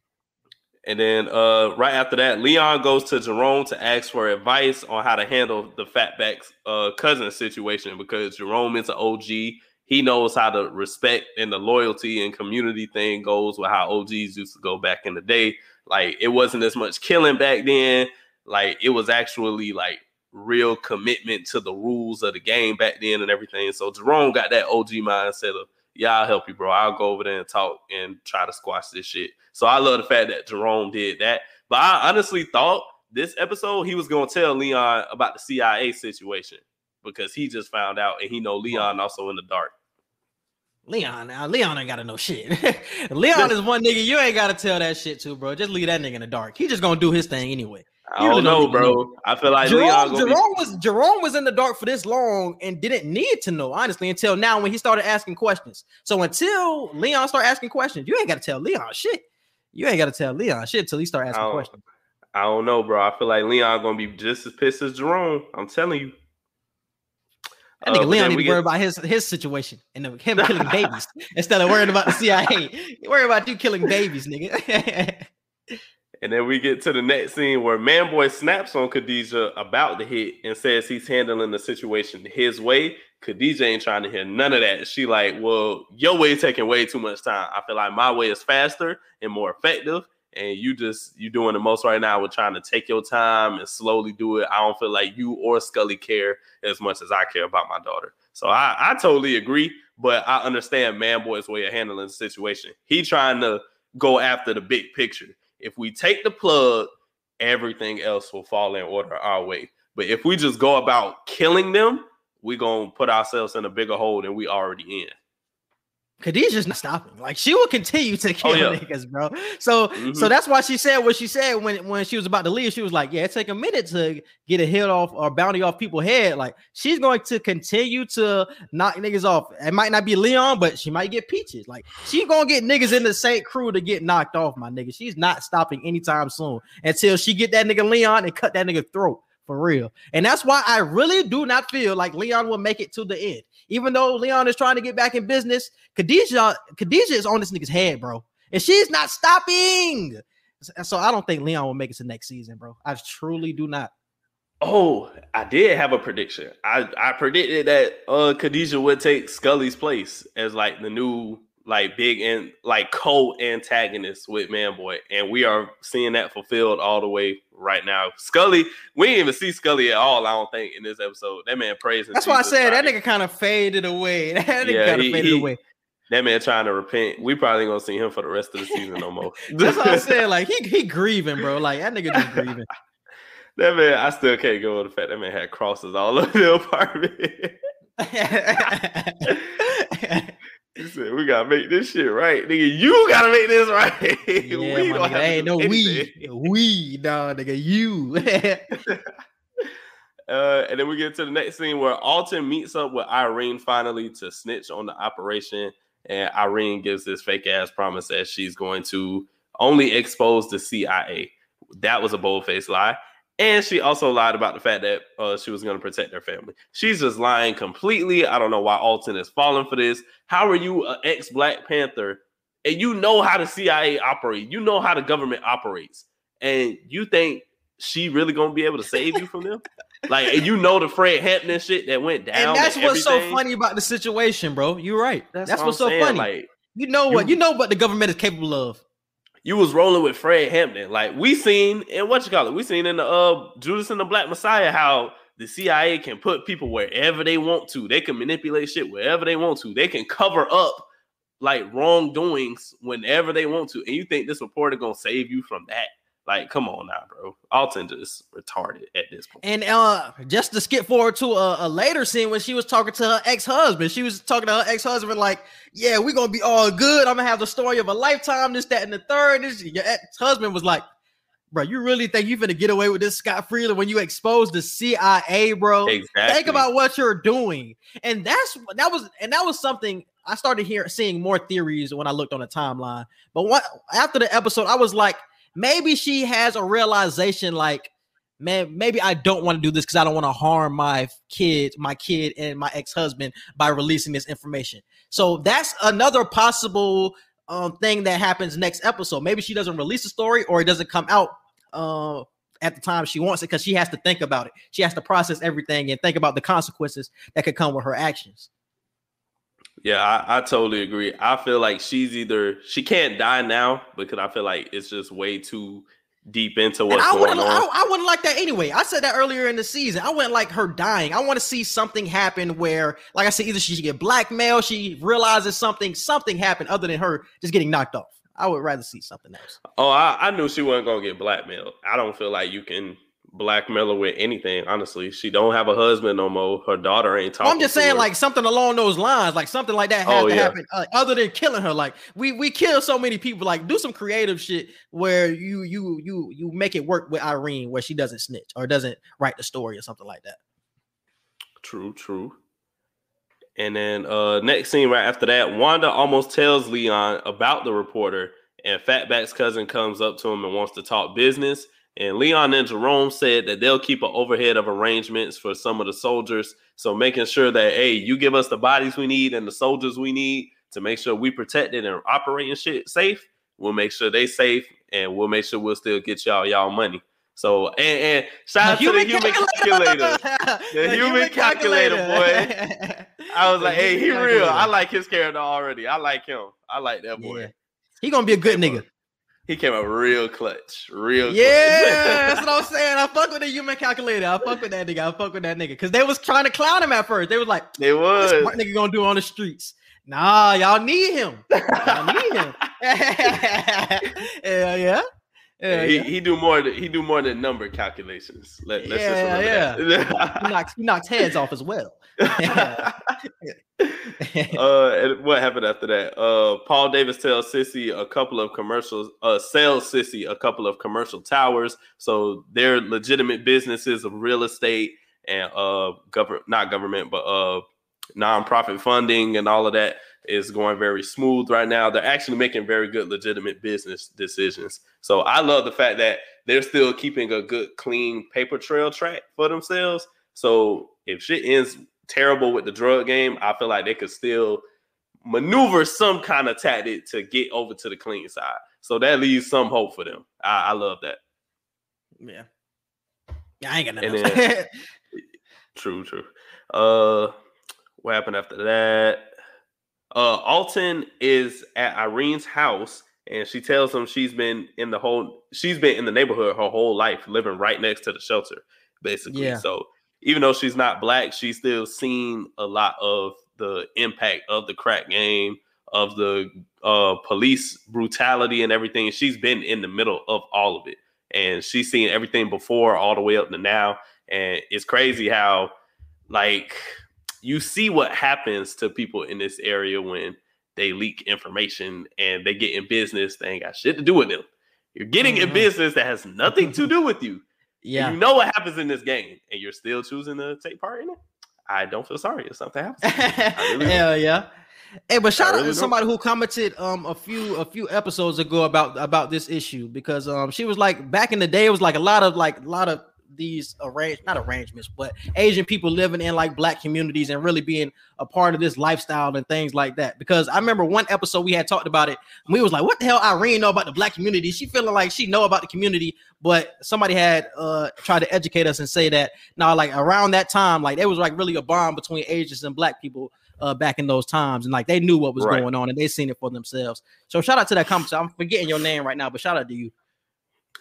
And then uh, right after that, Leon goes to Jerome to ask for advice on how to handle the fatback's uh, cousin situation because Jerome is an OG. He knows how the respect and the loyalty and community thing goes with how OGs used to go back in the day. Like it wasn't as much killing back then. Like it was actually like real commitment to the rules of the game back then and everything. So Jerome got that OG mindset of yeah, I'll help you, bro. I'll go over there and talk and try to squash this shit. So I love the fact that Jerome did that. But I honestly thought this episode he was gonna tell Leon about the CIA situation because he just found out and he know Leon also in the dark. Leon, now Leon ain't gotta know shit. [LAUGHS] Leon is one nigga you ain't gotta tell that shit to, bro. Just leave that nigga in the dark. He just gonna do his thing anyway. I don't know, don't even bro. I feel like Leon Jerome, be was Jerome was in the dark for this long and didn't need to know, honestly, until now when he started asking questions. So until Leon started asking questions, you ain't gotta tell Leon shit. You ain't gotta tell Leon shit until he start asking Oh. questions. I don't know, bro. I feel like Leon gonna be just as pissed as Jerome. I'm telling you. I Uh, think but Leon then need we to worry get- about his his situation and him killing babies [LAUGHS] instead of worrying about the CIA. Worry about you killing babies, nigga. [LAUGHS] And then we get to the next scene where Manboy snaps on Khadijah about the hit and says he's handling the situation his way. Khadijah ain't trying to hear none of that. She like, well, your way taking way too much time. I feel like my way is faster and more effective. And you just you doing the most right now with trying to take your time and slowly do it. I don't feel like you or Scully care as much as I care about my daughter. So I, I totally agree, but I understand Manboy's way of handling the situation. He trying to go after the big picture. If we take the plug, everything else will fall in order our way. But if we just go about killing them, we're gonna put ourselves in a bigger hole than we already in. Khadijah's not stopping. Like she will continue to kill Oh, yeah. niggas, bro. So so Mhm. that's why she said what she said when when she was about to leave. She was like, "Yeah, it take a minute to get a hit off or bounty off people's head." Like she's going to continue to knock niggas off. It might not be Leon, but she might get peaches. Like she's gonna get niggas in the same crew to get knocked off, my nigga. She's not stopping anytime soon until she get that nigga Leon and cut that nigga throat for real. And that's why I really do not feel like Leon will make it to the end. Even though Leon is trying to get back in business, Khadijah, Khadijah is on this nigga's head, bro. And she's not stopping. So- I don't think Leon will make it to next season, bro. I truly do not. Oh, I did have a prediction. I, I predicted that uh Khadijah would take Scully's place as like the new like big and like co-antagonist with Manboy, and we are seeing that fulfilled all the way right now. Scully, we didn't even see Scully at all. I don't think in this episode. That man praising. That's why I Jesus, said that nigga kind of faded away. [LAUGHS] That nigga Yeah, kind of faded he- away. that man trying to repent. We probably gonna see him for the rest of the season no more. [LAUGHS] That's what I [LAUGHS] said. Like he he grieving, bro. Like that nigga just grieving. That man, I still can't go with the fact that man had crosses all over the apartment. He said, "We gotta make this shit right, nigga. You gotta make this right. [LAUGHS] yeah, we don't nigga, have ain't no anything." we, we, dog, nigga, you. [LAUGHS] Uh, and then we get to the next scene where Alton meets up with Irene finally to snitch on the operation, and Irene gives this fake ass promise that she's going to only expose the CIA. That was a bold faced lie. And she also lied about the fact that uh, she was going to protect her family. She's just lying completely. I don't know why Alton is falling for this. How are you an ex Black Panther and you know how the CIA operate? You know how the government operates, and you think she really going to be able to save you from them? like, you know the Fred Hampton shit that went down. And that's and what's so funny about the situation, bro. You're right. That's, what what's so funny. Like, you know what? you- You know what the government is capable of. You was rolling with Fred Hampton. Like we seen in what you call it, we seen in the uh Judas and the Black Messiah how the CIA can put people wherever they want to. They can manipulate shit wherever they want to. They can cover up like wrongdoings whenever they want to. And you think this reporter is gonna save you from that? Like, come on now, bro. Alton just retarded at this point. And uh, just to skip forward to a, a later scene when she was talking to her ex husband, she was talking to her ex husband like, "Yeah, we're gonna be all good. I'm gonna have the story of a lifetime. This, that, and the third. This your ex husband was like, "Bro, you really think you're gonna get away with this scot free when you expose the CIA, bro? Exactly. Think about what you're doing." And that's that was and that was something I started hearing seeing more theories when I looked on the timeline. But what after the episode, I was like, maybe she has a realization like man, maybe I don't want to do this because I don't want to harm my kids, my kid, and my ex husband by releasing this information. So that's another possible um, thing that happens next episode. Maybe she doesn't release the story or it doesn't come out uh, at the time she wants it because she has to think about it. She has to process everything and think about the consequences that could come with her actions. Yeah, I, I totally agree. I feel like she's either she can't die now because I feel like it's just way too deep into And what's I going on. I, I wouldn't like that anyway. I said that earlier in the season. I wouldn't like her dying. I want to see something happen where, like I said, either she should get blackmailed, she realizes something, something happened other than her just getting knocked off. I would rather see something else. Oh, I, I knew she wasn't gonna get blackmailed. I don't feel like you can blackmail her with anything. Honestly, she don't have a husband no more. Her daughter ain't talking. Well, I'm just saying, her. like something along those lines, like something like that has Oh, to yeah. happen, uh, other than killing her. Like we we kill so many people. Like do some creative shit where you you you you make it work with Irene, where she doesn't snitch or doesn't write the story or something like that. True, true. And then uh next scene right after that, Wanda almost tells Leon about the reporter, and Fatback's cousin comes up to him and wants to talk business. And Leon and Jerome said that they'll keep an overhead of arrangements for some of the soldiers. So making sure that hey, you give us the bodies we need and the soldiers we need to make sure we protected and operating shit safe. We'll make sure they safe and we'll make sure we'll still get y'all y'all money. So and, and shout out to the human calculator. [LAUGHS] The human calculator, boy. [LAUGHS] I was The like, hey, he human real. I like his character already. I like him. I like that boy. Yeah. He gonna be a good Came nigga. up- He came out real clutch. Real Yeah, that's what I'm [LAUGHS] saying. I fuck with the human calculator. I fuck with that nigga. I fuck with that nigga. Cause they was trying to clown him at first. They was like, "They was. what nigga gonna do on the streets? Nah, y'all need him. Y'all need him. [LAUGHS] [LAUGHS] yeah, yeah. Yeah, he, yeah. he do more than he do more than number calculations. Let, let's Yeah, just remember He knocks, he knocks heads off as well. [LAUGHS] uh, and what happened after that? Uh, Paul Davis tells Cissy a couple of commercials. Uh, sells Cissy a couple of commercial towers. So they're legitimate businesses of real estate and uh, government, not government, but uh, nonprofit funding and all of that is going very smooth right now. They're actually making very good, legitimate business decisions. So I love the fact that they're still keeping a good, clean paper trail track for themselves. So if shit ends terrible with the drug game, I feel like they could still maneuver some kind of tactic to get over to the clean side. So that leaves some hope for them. I, I love that. yeah. Yeah, I ain't got nothing else. [LAUGHS] True, true. Uh, what happened after that? Uh, Alton is at Irene's house, and she tells him she's been in the whole she's been in the neighborhood her whole life, living right next to the shelter, basically. Yeah. So even though she's not black, she's still seen a lot of the impact of the crack game, of the uh, police brutality and everything. She's been in the middle of all of it, and she's seen everything before, all the way up to now. And it's crazy how, like, you see what happens to people in this area when they leak information and they get in business. They ain't got shit to do with them. You're getting in Mhm. business that has nothing to do with you. Yeah. And you know what happens in this game, and you're still choosing to take part in it. I don't feel sorry if something happens. really. Hell yeah. Hey, but shout out really to don't. somebody who commented um a few a few episodes ago about about this issue because um she was like back in the day it was like a lot of like a lot of these arrange not arrangements but Asian people living in like black communities and really being a part of this lifestyle and things like that because I remember one episode we had talked about it and we was like what the hell Irene know about the black community she feeling like she know about the community but somebody had uh tried to educate us and say that now like around that time like there was like really a bond between Asians and black people uh, back in those times, and like they knew what was Right. going on and they seen it for themselves. So shout out to that comment. I'm forgetting your name right now, but shout out to you.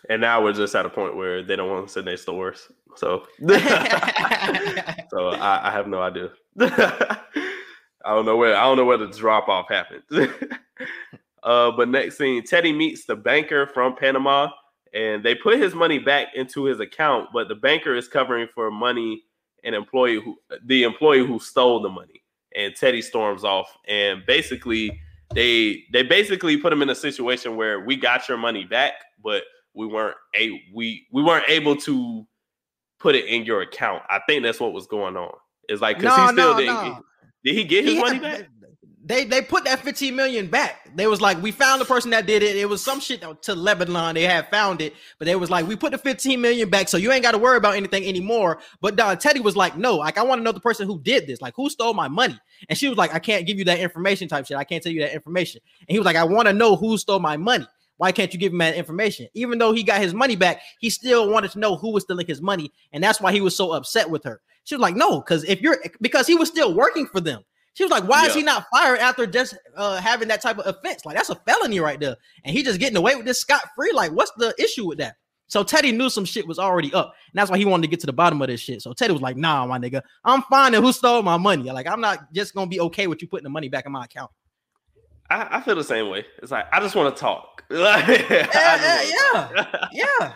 And now we're just at a point where they don't want to send their stores. So, [LAUGHS] so I, I have no idea. [LAUGHS] I don't know where I don't know where the drop off happened. [LAUGHS] uh, but next scene, Teddy meets the banker from Panama, and they put his money back into his account, but the banker is covering for money an employee who the employee who stole the money. And Teddy storms off, and basically they they basically put him in a situation where we got your money back, but we weren't a we we weren't able to put it in your account. I think that's what was going on. It's like because No, he still no, didn't. no. Get, did he get his He money had- back? They they put that 15 million back. They was like, we found the person that did it. It was some shit to Lebanon. They had found it, but they was like, we put the 15 million back, so you ain't got to worry about anything anymore. But Don Teddy was like, no, like I want to know the person who did this, like who stole my money. And she was like, I can't give you that information type shit. I can't tell you that information. And he was like, I want to know who stole my money. Why can't you give him that information? Even though he got his money back, he still wanted to know who was stealing his money, and that's why he was so upset with her. She was like, no, because if you're because he was still working for them. She was like, why is he not fired after just uh, having that type of offense? Like that's a felony right there, and he just getting away with this scot free. Like, what's the issue with that? So Teddy knew some shit was already up, and that's why he wanted to get to the bottom of this shit. So Teddy was like, "Nah, my nigga, I'm finding who stole my money. Like, I'm not just gonna be okay with you putting the money back in my account." I, I feel the same way. It's like I just want to talk. [LAUGHS] Yeah, yeah. Yeah,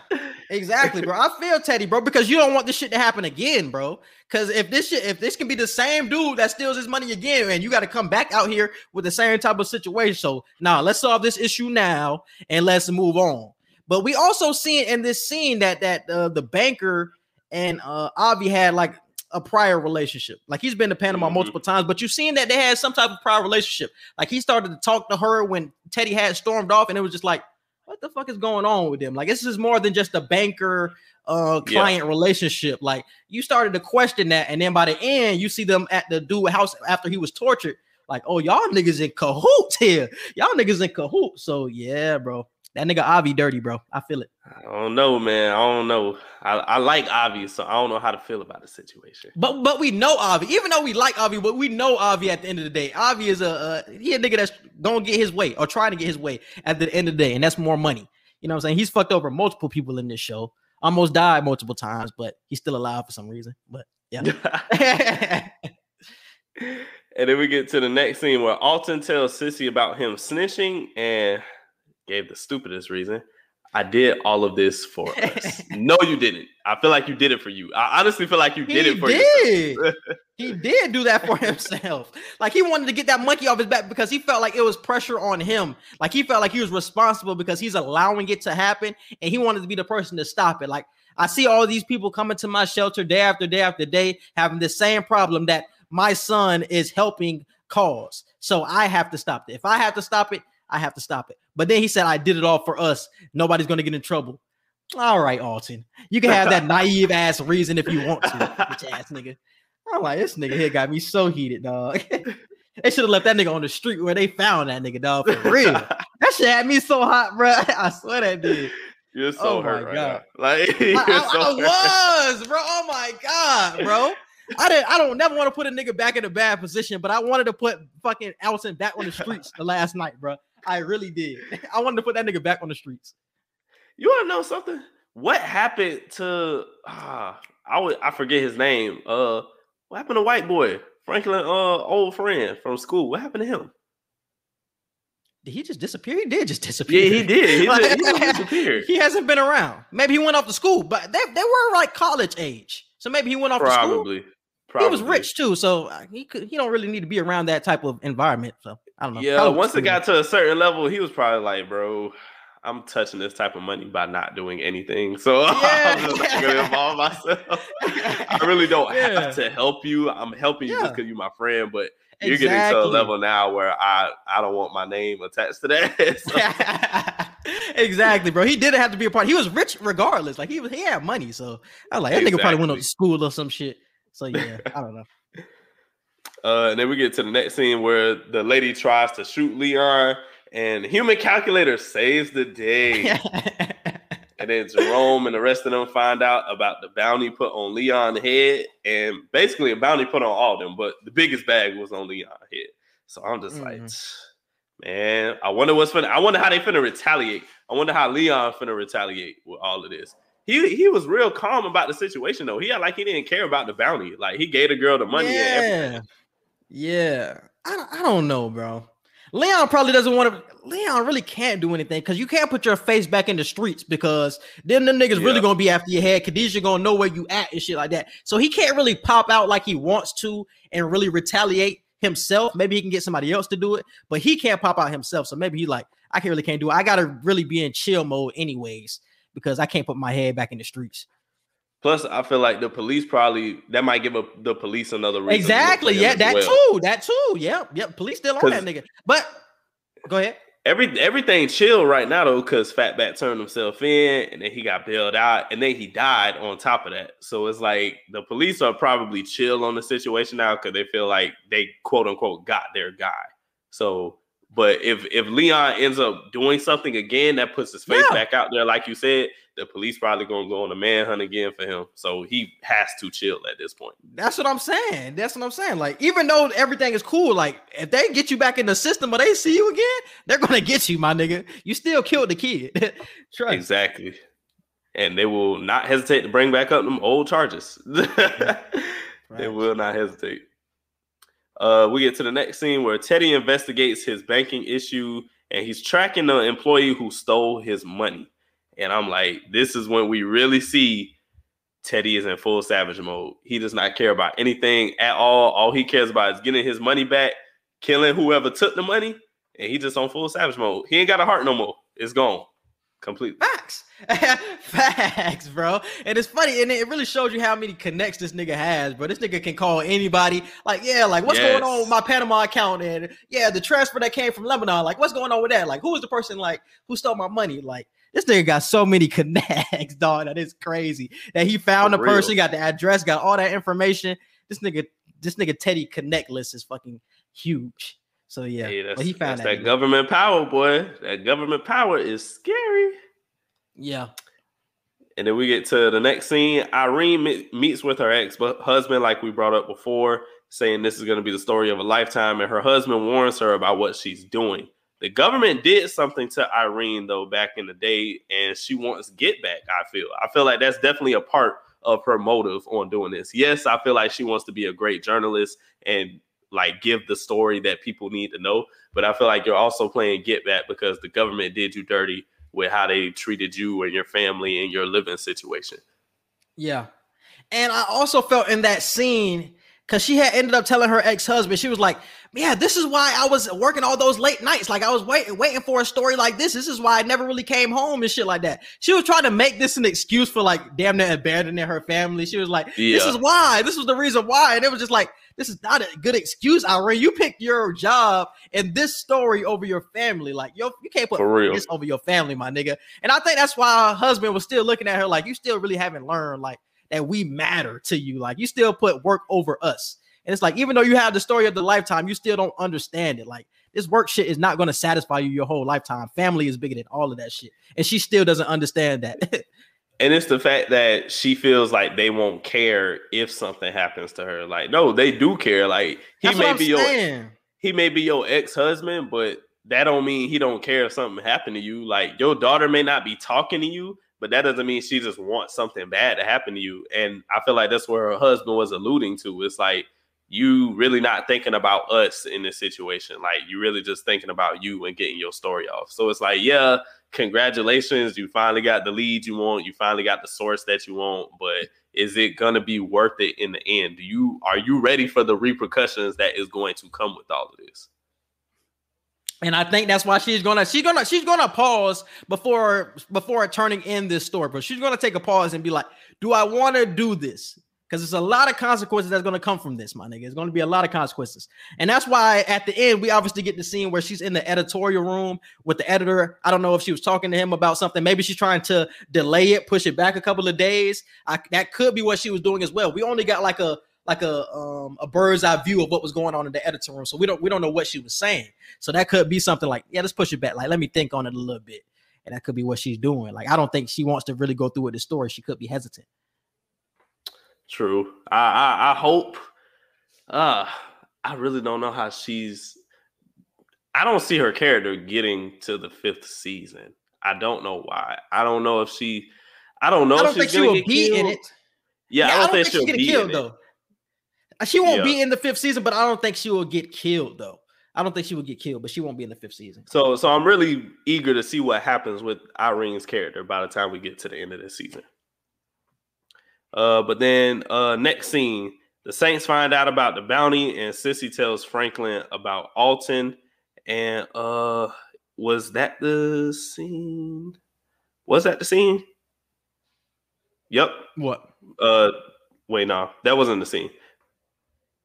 exactly, bro. I feel Teddy, bro, because you don't want this shit to happen again, bro. Because if this shit, if this can be the same dude that steals his money again, and you got to come back out here with the same type of situation. So now let's solve this issue now and let's move on. But we also see in this scene that that uh, the banker and uh Avi had like a prior relationship. Like he's been to Panama Mhm. multiple times, but you've seen that they had some type of prior relationship. Like he started to talk to her when Teddy had stormed off, and it was just like, what the fuck is going on with them? Like this is more than just a banker uh Yeah. client relationship. Like you started to question that, and then by the end, you see them at the dude house after he was tortured. Like, oh, y'all niggas in cahoots here. Y'all niggas in cahoots. So yeah, bro. That nigga Avi dirty, bro. I feel it. I don't know, man. I don't know. I, I like Avi, so I don't know how to feel about the situation. But but we know Avi, even though we like Avi, but we know Avi at the end of the day. Avi is a uh, he a nigga that's gonna get his way or trying to get his way at the end of the day, and that's more money. You know what I'm saying? He's fucked over multiple people in this show. Almost died multiple times, but he's still alive for some reason. But yeah. [LAUGHS] [LAUGHS] and then we get to the next scene where Alton tells Cissy about him snitching and gave the stupidest reason. I did all of this for us. [LAUGHS] no, you didn't. I feel like you did it for you. I honestly feel like you did he it for did. yourself. [LAUGHS] he did do that for himself. Like he wanted to get that monkey off his back because he felt like it was pressure on him. Like he felt like he was responsible because he's allowing it to happen, and he wanted to be the person to stop it. Like I see all these people coming to my shelter day after day after day, having the same problem that my son is helping cause. So I have to stop it. If I have to stop it, I have to stop it. But then he said, I did it all for us. Nobody's going to get in trouble. All right, Alton. You can have that [LAUGHS] naive ass reason if you want to, bitch [LAUGHS] ass nigga. I'm like, this nigga here got me so heated, dog. [LAUGHS] they should have left that nigga on the street where they found that nigga, dog, for real. that shit had me so hot, bro. I swear that did. You're so Oh my hurt right God. now. Like I, you're I- so I was, bro. Oh my god, bro. I didn't. I don't never want to put a nigga back in a bad position, but I wanted to put fucking Alton back on the streets the last night, bro. I really did. [LAUGHS] I wanted to put that nigga back on the streets. You want to know something? What happened to? Ah, I would. I forget his name. Uh, what happened to white boy Franklin? Uh, old friend from school. What happened to him? Did he just disappear? He did just disappear. Yeah, he did. He, [LAUGHS] Like- just, he just disappeared. [LAUGHS] He hasn't been around. Maybe he went off to school, but they, they were like college age. So maybe he went off to school. Probably. Probably. He was rich too, so uh, he could. He don't really need to be around that type of environment. So I don't know. Yeah. Once it got to a certain level, he was probably like, "Bro, I'm touching this type of money by not doing anything." [LAUGHS] So [LAUGHS] I'm just not gonna involve myself. [LAUGHS] I really don't Yeah. have to help you. I'm helping you just because you're my friend, but you're getting to a level now where I I don't want my name attached to that. Exactly, bro. He didn't have to be a part. He was rich regardless. Like he was, he had money. So I was like, that nigga probably went to school or some shit. So yeah, I don't know. Uh, and then we get to the next scene where the lady tries to shoot Leon, and human calculator saves the day. [LAUGHS] And then Jerome and the rest of them find out about the bounty put on Leon's head, and basically a bounty put on all of them, but the biggest bag was on Leon's head. So I'm just like, man, I wonder what's finna. I wonder how they finna retaliate. I wonder how Leon finna retaliate with all of this. He he was real calm about the situation though. He had like he didn't care about the bounty. Like he gave the girl the money and everything. Yeah, yeah. I don't, I don't know, bro. Leon probably doesn't want to. Leon really can't do anything because you can't put your face back in the streets because then them niggas really gonna be after your head. Khadijah gonna know where you at and shit like that. So he can't really pop out like he wants to and really retaliate himself. Maybe he can get somebody else to do it, but he can't pop out himself. So maybe he like, I can't really can't do it. I gotta really be in chill mode anyways because I can't put my head back in the streets. Plus, I feel like the police probably that might give a, the police another reason. Exactly. Yeah, that well. too. That too. Yep. Yep. Police still on that nigga. But go ahead. Every everything chill right now though, because Fatback turned himself in, and then he got bailed out, and then he died on top of that. So it's like the police are probably chill on the situation now because they feel like they quote unquote got their guy. So, but if if Leon ends up doing something again that puts his face Yeah. back out there, like you said, the police probably gonna go on a manhunt again for him. So he has to chill at this point. That's what I'm saying. That's what I'm saying. Like, even though everything is cool, like if they get you back in the system or they see you again, they're gonna [LAUGHS] get you, my nigga. You still killed the kid. [LAUGHS] Trust. Exactly. And they will not hesitate to bring back up them old charges. [LAUGHS] they will not hesitate. Uh, we get to the next scene where Teddy investigates his banking issue and he's tracking the employee who stole his money. And I'm like, this is when we really see Teddy is in full savage mode. He does not care about anything at all. All he cares about is getting his money back, killing whoever took the money, and he just on full savage mode. He ain't got a heart no more. It's gone completely. Facts. [LAUGHS] Facts, bro. And it's funny, and it really shows you how many connects this nigga has, bro. This nigga can call anybody. Like, yeah, like what's going on with my Panama account? And yeah, the transfer that came from Lebanon. Like, what's going on with that? Like, who was the person like who stole my money? Like, this nigga got so many [LAUGHS] connects, dog. That is crazy. That he found For the person, got the address, got all that information. This nigga, this nigga Teddy connect list is fucking huge. So yeah, Hey, that's, but he found that's that. that government power, boy. That government power is scary. yeah. And then we get to the next scene. Irene meets with her ex husband, like we brought up before, saying this is going to be the story of a lifetime. And her husband warns her about what she's doing. The government did something to Irene, though, back in the day, and she wants get back. I feel. I feel like that's definitely a part of her motive on doing this. Yes, I feel like she wants to be a great journalist and like give the story that people need to know. But I feel like you're also playing get back because the government did you dirty with how they treated you and your family and your living situation. Yeah. And I also felt in that scene because she had ended up telling her ex-husband, she was like, Yeah, this is why I was working all those late nights. Like I was waiting, waiting for a story like this. This is why I never really came home and shit like that. She was trying to make this an excuse for like damn near abandoning her family. She was like, This is why. This was the reason why. And it was just like, this is not a good excuse, Irene. You picked your job and this story over your family. Like, yo, you can't put this over your family, my nigga. And I think that's why her husband was still looking at her like, you still really haven't learned like that we matter to you. Like, you still put work over us. And it's like, even though you have the story of the lifetime, you still don't understand it. Like, this work shit is not going to satisfy you your whole lifetime. Family is bigger than all of that shit. And she still doesn't understand that. [LAUGHS] And it's the fact that she feels like they won't care if something happens to her. Like, no, they do care. Like he That's may be your he may be your ex-husband, but that don't mean he don't care if something happened to you. Like your daughter may not be talking to you, but that doesn't mean she just wants something bad to happen to you. And I feel like that's where her husband was alluding to. It's like you really not thinking about us in this situation. Like you really just thinking about you and getting your story off. So it's like, yeah, congratulations, you finally got the lead you want, you finally got the source that you want, but is it gonna be worth it in the end? Do you are you ready for the repercussions that is going to come with all of this? And I think that's why she's gonna she's gonna she's gonna pause before before turning in this story, but she's gonna take a pause and be like, "Do I want to do this?" because there's a lot of consequences that's to come from this, my nigga. It's to be a lot of consequences. And that's why at the end, we obviously get the scene where she's in the editorial room with the editor. I don't know if she was talking to him about something. Maybe she's trying to delay it, push it back a couple of days. I, that could be what she was doing as well. We only got like a like a um a bird's eye view of what was going on in the editor room. So we don't we don't know what she was saying. So that could be something like, yeah, let's push it back. Like, let me think on it a little bit. And that could be what she's doing. Like, I don't think she wants to really go through with the story. She could be hesitant. True. I I, I hope. Uh I really don't know how she's. I don't see her character getting to the fifth season. I don't know why. I don't know if she. I don't know. I don't if think she will be killed. in it. Yeah, I don't, think, she'll she'll get be killed in it. though. She won't Yeah. be in the fifth season, but I don't think she will get killed though. I don't think she will get killed, but she won't be in the fifth season. So, so I'm really eager to see what happens with Irene's character by the time we get to the end of this season. Uh, but then uh, next scene, the Saints find out about the bounty, and Cissy tells Franklin about Alton. And uh, was that the scene? Was that the scene? Yep. What? Uh, wait, no, that wasn't the scene.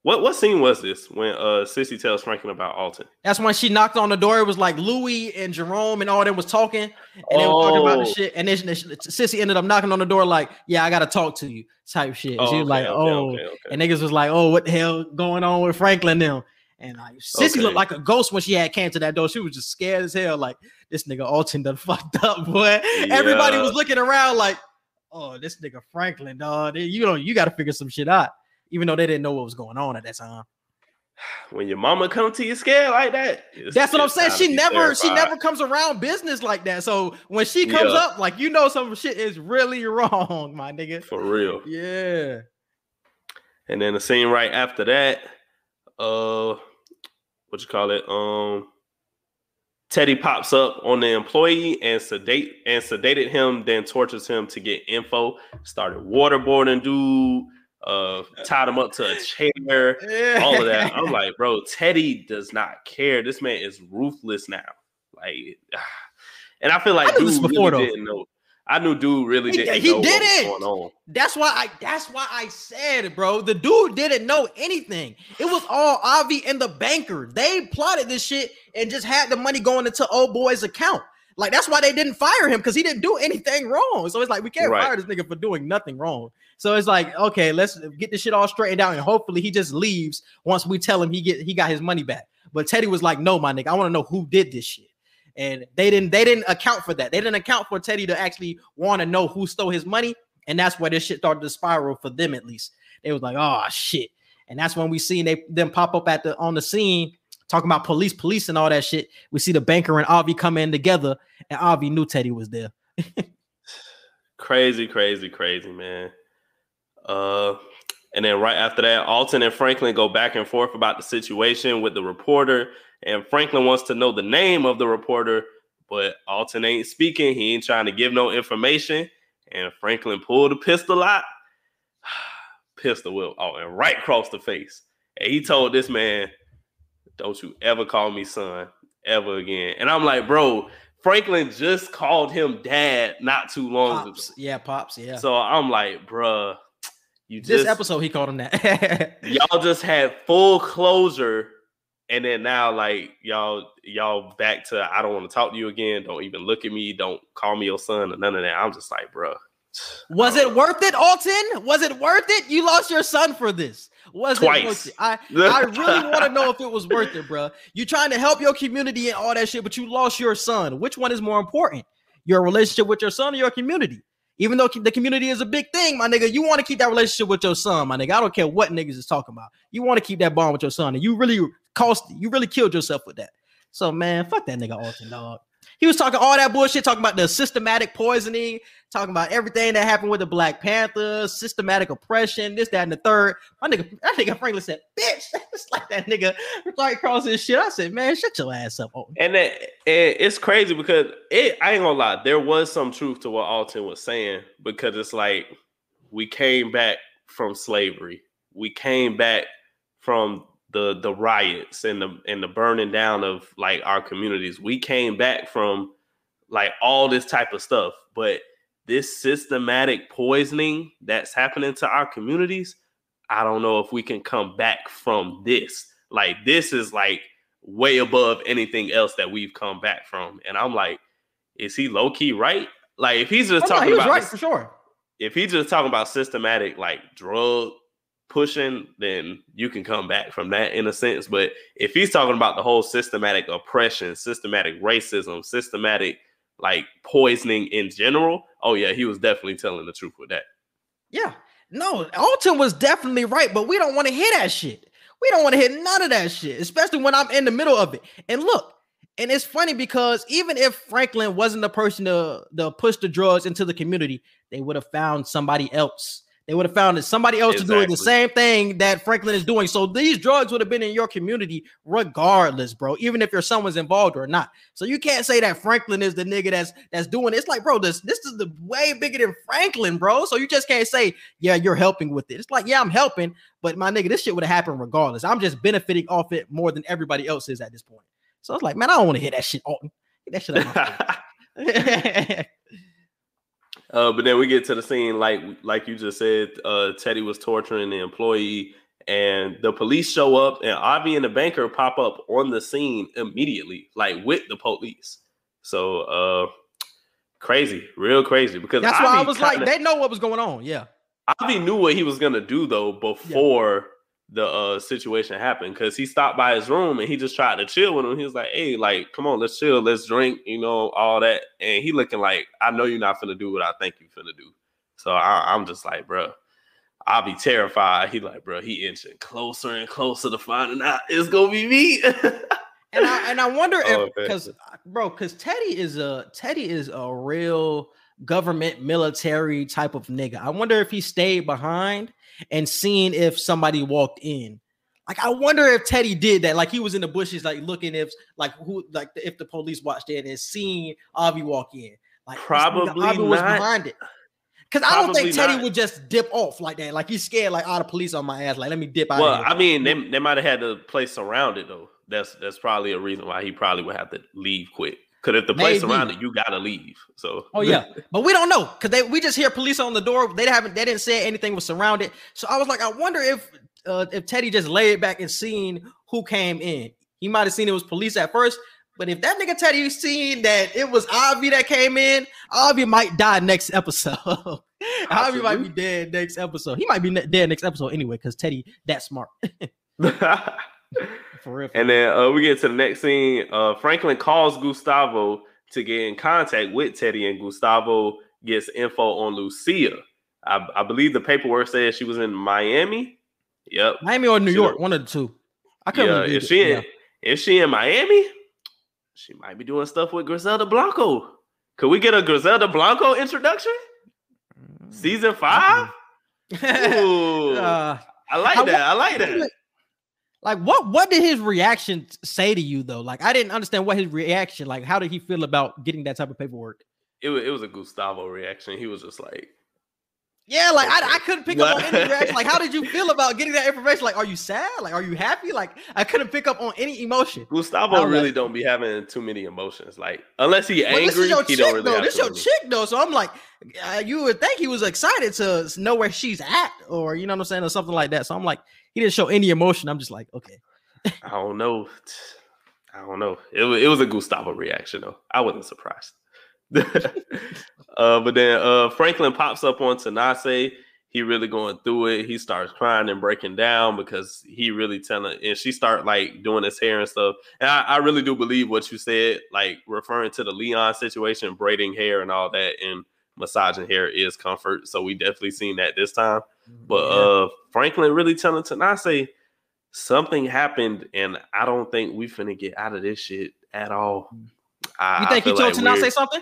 What what scene was this when uh Cissy tells Franklin about Alton? That's when she knocked on the door. It was like Louis and Jerome and all them was talking, and they were talking about the Oh. shit. And then Cissy ended up knocking on the door, like, "Yeah, I gotta talk to you," type shit. And she was okay, like, "Oh," okay, okay. and niggas was like, "Oh, what the hell going on with Franklin now?" And like, Cissy Okay. looked like a ghost when she had came to that door. She was just scared as hell. Like, this nigga Alton done [LAUGHS] fucked up, boy. Everybody was looking around like, "Oh, this nigga Franklin, dog. You know, you got to figure some shit out." Even though they didn't know what was going on at that time. [SIGHS] when your mama come to you scared like that. That's what I'm saying. She never, she never comes around business like that. So when she comes Yeah. up, like you know, some shit is really [LAUGHS] wrong, my nigga. for real. Yeah. And then the scene right after that, uh, what you call it? Um, Teddy pops up on the employee and sedate and sedated him, then tortures him to get info. Started waterboarding dude, uh, tied him up to a chair. [LAUGHS] all of that. I'm like, bro, Teddy does not care. This man is ruthless now. Like, [SIGHS] and I feel like I knew this dude before, really though. didn't know. I knew dude really didn't he know what was didn't. going on. That's why I that's why I said it, bro. The dude didn't know anything. It was all Avi and the banker. They plotted this shit and just had the money going into old boy's account. Like that's why they didn't fire him because he didn't do anything wrong. So it's like we can't Right. fire this nigga for doing nothing wrong. So it's like, okay, let's get this shit all straightened out and hopefully he just leaves once we tell him he get he got his money back. But Teddy was like, no, my nigga, I want to know who did this shit. And they didn't they didn't account for that. They didn't account for Teddy to actually want to know who stole his money. And that's where this shit started to spiral for them at least. They was like, oh shit. And that's when we seen they them pop up at the on the scene talking about police, police, and all that shit. We see the banker and Avi come in together, and Avi knew Teddy was there. [LAUGHS] Crazy, crazy, crazy, man. Uh, and then right after that, Alton and Franklin go back and forth about the situation with the reporter, and Franklin wants to know the name of the reporter, but Alton ain't speaking. He ain't trying to give no information. And Franklin pulled a pistol out, [SIGHS] pistol whip, oh, and right across the face. And he told this man, "Don't you ever call me son ever again." And I'm like, bro, Franklin just called him dad not too long ago. Yeah, pops, yeah. So I'm like, bruh, you this episode he called him that. [LAUGHS] y'all just had full closure, and then now like y'all y'all back to I don't want to talk to you again. Don't even look at me. Don't call me your son or none of that. I'm just like, bruh. [SIGHS] Was it worth it, Alton? Was it worth it? You lost your son for this. Was it Twice. worth it? I, I really want to know if it was worth it, bro. You're trying to help your community and all that shit, but you lost your son. Which one is more important? Your relationship with your son or your community? Even though the community is a big thing, my nigga, you want to keep that relationship with your son, my nigga. I don't care what niggas is talking about. You want to keep that bond with your son, and you really cost, you really killed yourself with that. So man, fuck that nigga Alton, dog. He was talking all that bullshit, talking about the systematic poisoning, talking about everything that happened with the Black Panthers, systematic oppression, this, that, and the third. My nigga, that nigga Franklin said, bitch, [LAUGHS] it's like that nigga across his shit. I said, man, shut your ass up. Alton. And, it, and it's crazy because it I ain't gonna lie, there was some truth to what Alton was saying because it's like we came back from slavery, we came back from the the riots and the and the burning down of like our communities. We came back from like all this type of stuff, but this systematic poisoning that's happening to our communities, I don't know if we can come back from this. Like this is like way above anything else that we've come back from. And I'm like, is he low key right? Like if he's just Oh, no, talking he was about right this- for sure. if he's just talking about systematic like drug pushing, then you can come back from that in a sense. But if he's talking about the whole systematic oppression, systematic racism, systematic like poisoning in general, oh yeah, he was definitely telling the truth with that. Yeah. No, Alton was definitely right, but we don't want to hear that shit. We don't want to hear none of that shit, especially when I'm in the middle of it. And look, and it's funny because even if Franklin wasn't the person to, to push the drugs into the community, they would have found somebody else. They would have found somebody else to do the same thing that Franklin is doing. So these drugs would have been in your community regardless, bro, even if your son was involved or not. So you can't say that Franklin is the nigga that's that's doing it. It's like, bro, this this is the way bigger than Franklin, bro. So you just can't say, yeah, you're helping with it. It's like, yeah, I'm helping, but my nigga, this shit would have happened regardless. I'm just benefiting off it more than everybody else is at this point. So I was like, man, I don't want to hear that shit, Alton. Get that shit out. [LAUGHS] [LAUGHS] Uh, but then we get to the scene, like like you just said, uh, Teddy was torturing the employee, and the police show up, and Avi and the banker pop up on the scene immediately, like with the police. So uh, crazy, real crazy. Because That's why I was like, kinda- they know what was going on. Yeah. Avi knew what he was gonna do though before the uh situation happened because he stopped by his room and he just tried to chill with him. He was like, "Hey, like, come on, let's chill, let's drink, you know, all that." And he looking like, "I know you're not finna do what I think you're finna do." So I, I'm just like, bro, I'll be terrified. He like, bro, he inching closer and closer to finding out it's gonna be me. And I and I wonder [LAUGHS] Oh, if because bro, because Teddy is a Teddy is a real government military type of nigga. I wonder if he stayed behind and seeing if somebody walked in. Like I wonder if Teddy did that. Like he was in the bushes, like looking if like who like if the police watched in and seen Avi walk in. Like Probably Avi was behind it. Cause I don't think Teddy not. would just dip off like that. Like he's scared, like all the police on my ass. Like let me dip out. well. I mean, they, they might have had the place surrounded though. That's that's probably a reason why he probably would have to leave quick. Because if the place Maybe. surrounded, you gotta leave. So Oh yeah, [LAUGHS] but we don't know because they we just hear police on the door. They haven't they didn't say anything was surrounded. So I was like, I wonder if uh, if Teddy just laid back and seen who came in. He might have seen it was police at first, but if that nigga Teddy seen that it was Avi that came in, Avi might die next episode. [LAUGHS] Avi might be dead next episode. He might be dead next episode anyway because Teddy that smart. [LAUGHS] [LAUGHS] and then uh, we get to the next scene. Uh, Franklin calls Gustavo to get in contact with Teddy, and Gustavo gets info on Lucia. I, I believe the paperwork says she was in Miami. Yep. Miami or New She York, one of the two. I couldn't Yeah, if she in, if she in Miami, she might be doing stuff with Griselda Blanco. Could we get a Griselda Blanco introduction? Season five? [LAUGHS] Ooh, Uh, I like that. I like that. Like- what what did his reaction say to you though? Like I didn't understand what his reaction like how did he feel about getting that type of paperwork? It was, it was a Gustavo reaction. He was just like, Yeah, like I, I couldn't pick up on any [LAUGHS] reaction. Like how did you feel about getting that information? Like are you sad? Like are you happy? Like I couldn't pick up on any emotion. Gustavo really like- don't be having too many emotions. Like unless he Well, angry, this is your he chick don't really though. This your many. chick though. So I'm like, uh, you would think he was excited to know where she's at, or you know what I'm saying, or something like that. So I'm like, he didn't show any emotion. I'm just like, okay, I don't know. I don't know. It was, it was a Gustavo reaction though. I wasn't surprised. [LAUGHS] uh, but then uh, Franklin pops up on Tanase. He really going through it. He starts crying and breaking down because he really telling, and she start like doing his hair and stuff. And I, I really do believe what you said, like referring to the Leon situation, braiding hair and all that, and massaging hair is comfort. So we definitely seen that this time. But Yeah. uh Franklin really telling Tanase something happened, and I don't think we finna get out of this shit at all. I, you think he told like Tanase we're- something?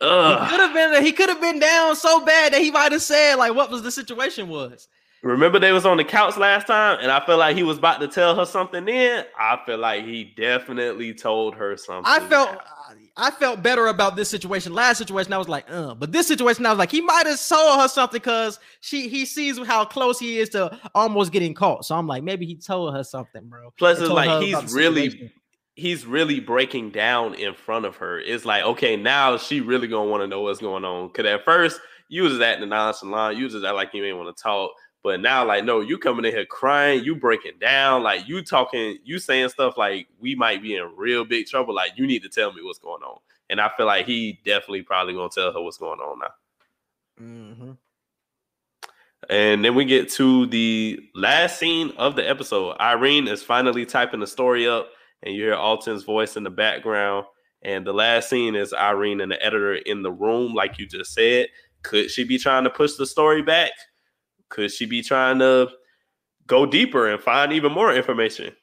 He could have been. He could have been down so bad that he might have said like what was the situation was. Remember they was on the couch last time, and I felt like he was about to tell her something. Then I feel like he definitely told her something. I felt. I felt better about this situation. Last situation, I was like, uh, but this situation, I was like, he might have told her something because she he sees how close he is to almost getting caught. So I'm like, maybe he told her something, bro. Plus, it's like he's really he's really breaking down in front of her. It's like, okay, now she really gonna want to know what's going on. Cause at first you was acting nonchalant, you was just act like you ain't want to talk. But now, like, no, you coming in here crying, you breaking down, like you talking, you saying stuff like we might be in real big trouble. Like, you need to tell me what's going on. And I feel like he definitely probably gonna tell her what's going on now. Mm-hmm. And then we get to the last scene of the episode. Irene is finally typing the story up, and you hear Alton's voice in the background. And the last scene is Irene and the editor in the room, like you just said. Could she be trying to push the story back? Could she be trying to go deeper and find even more information?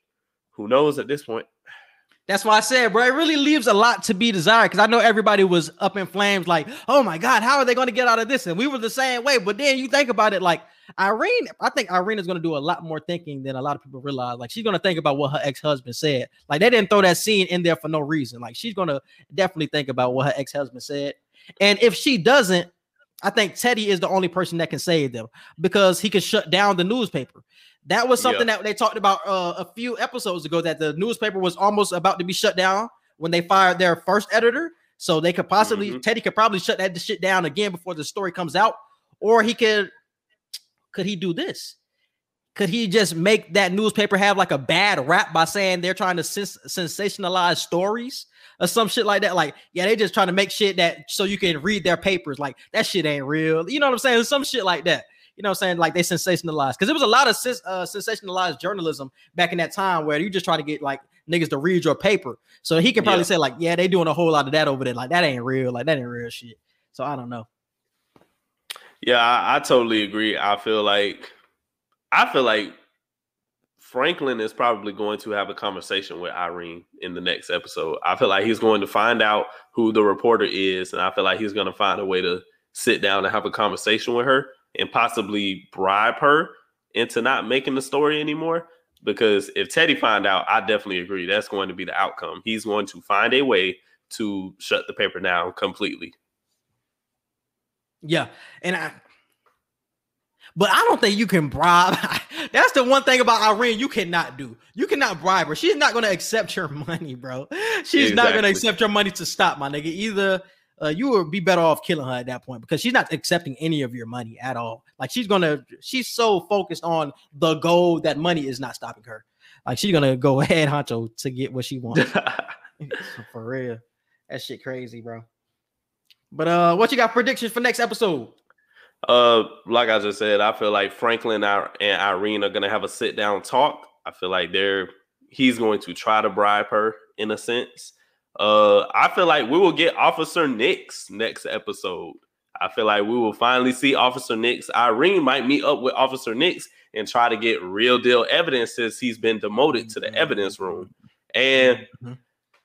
Who knows at this point? That's why I said, bro, it really leaves a lot to be desired because I know everybody was up in flames, like, oh my God, how are they going to get out of this? And we were the same way. But then you think about it, like, Irene, I think Irene is going to do a lot more thinking than a lot of people realize. Like, she's going to think about what her ex husband said. Like, they didn't throw that scene in there for no reason. Like, she's going to definitely think about what her ex husband said. And if she doesn't, I think Teddy is the only person that can save them because he can shut down the newspaper. That was something Yeah. that they talked about uh, a few episodes ago that the newspaper was almost about to be shut down when they fired their first editor. So they could possibly Mhm. Teddy could probably shut that shit down again before the story comes out, or he could could he do this? Could he just make that newspaper have like a bad rap by saying they're trying to sens- sensationalize stories or some shit like that? Like, yeah, they just trying to make shit that so you can read their papers. Like that shit ain't real. You know what I'm saying? Some shit like that. You know what I'm saying? Like they sensationalized because there was a lot of uh, sensationalized journalism back in that time where you just try to get like niggas to read your paper. So he can probably Yeah. say like, yeah, they doing a whole lot of that over there. Like that ain't real. Like that ain't real shit. So I don't know. Yeah, I, I totally agree. I feel like I feel like Franklin is probably going to have a conversation with Irene in the next episode. I feel like he's going to find out who the reporter is, and I feel like he's going to find a way to sit down and have a conversation with her and possibly bribe her into not making the story anymore. Because if Teddy find out, I definitely agree that's going to be the outcome. He's going to find a way to shut the paper down completely. Yeah, and I, but I don't think you can bribe. [LAUGHS] That's the one thing about Irene you cannot do. You cannot bribe her. She's not going to accept your [LAUGHS] money, bro. She's not going to accept your money to stop, my nigga. Either uh, you would be better off killing her at that point because she's not accepting any of your money at all. Like she's gonna, she's so focused on the goal that money is not stopping her. Like she's gonna go [LAUGHS] ahead, honcho, to get what she wants. [LAUGHS] for real, that shit crazy, bro. But uh, what you got predictions for next episode? Uh, like I just said, I feel like Franklin and Irene are gonna have a sit down talk. I feel like they're he's going to try to bribe her in a sense. Uh, I feel like we will get Officer Nix next episode. I feel like we will finally see Officer Nix. Irene might meet up with Officer Nix and try to get real deal evidence since he's been demoted to the evidence room. And Mhm.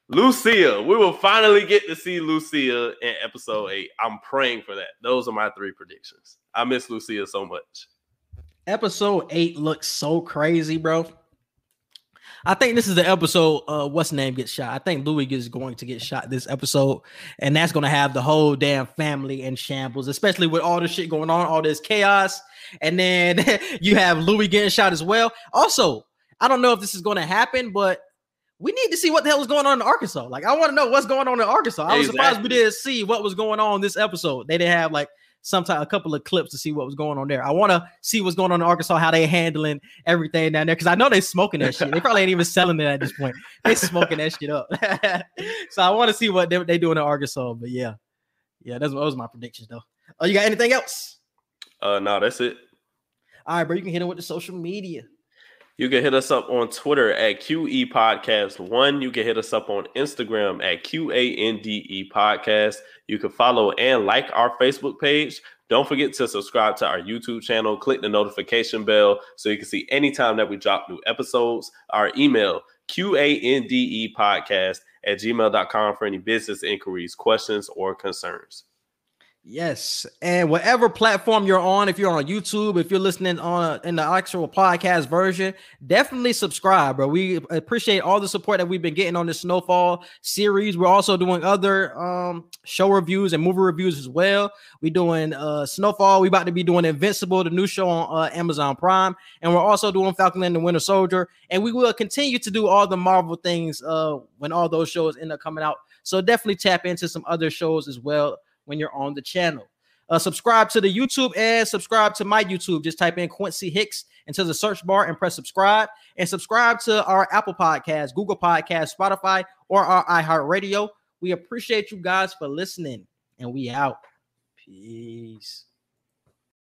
Lucia, we will finally get to see Lucia in episode eight. I'm praying for that. Those are my three predictions. I miss Lucia so much. Episode eight looks so crazy, bro. I think this is the episode. Uh, what's name gets shot? I think Louis is going to get shot this episode, and that's to have the whole damn family in shambles, especially with all this shit going on, all this chaos, and then [LAUGHS] you have Louis getting shot as well. Also, I don't know if this is going to happen, but we need to see what the hell is going on in Arkansas. Like, I want to know what's going on in Arkansas. I was surprised we didn't see what was going on this episode. They didn't have like sometime a couple of clips to see what was going on there. I want to see what's going on in Arkansas, how they handling everything down there, because I know they smoking that shit. They probably ain't even selling it at this point. They smoking that shit up. [LAUGHS] so I want to see what they, they doing in Arkansas. But yeah, yeah, that's what was my predictions though. Oh, you got anything else? Uh, no, that's it. All right, bro. You can hit him with the social media. You can hit us up on Twitter at QE Podcast One. You can hit us up on Instagram at QANDE Podcast. You can follow and like our Facebook page. Don't forget to subscribe to our YouTube channel. Click the notification bell so you can see anytime that we drop new episodes. Our email, QANDE Podcast at gmail.com for any business inquiries, questions, or concerns. Yes, and whatever platform you're on, if you're on YouTube, if you're listening on in the actual podcast version, definitely subscribe, bro. We appreciate all the support that we've been getting on the Snowfall series. We're also doing other um, show reviews and movie reviews as well. We're doing uh, Snowfall. We're about to be doing Invincible, the new show on uh, Amazon Prime, and we're also doing Falcon and the Winter Soldier. And we will continue to do all the Marvel things uh, when all those shows end up coming out. So definitely tap into some other shows as well when you're on the channel. Uh, subscribe to the YouTube and subscribe to my YouTube. Just type in Quincy Hicks into the search bar and press subscribe. And subscribe to our Apple Podcast, Google Podcast, Spotify, or our iHeartRadio. We appreciate you guys for listening, and we out. Peace.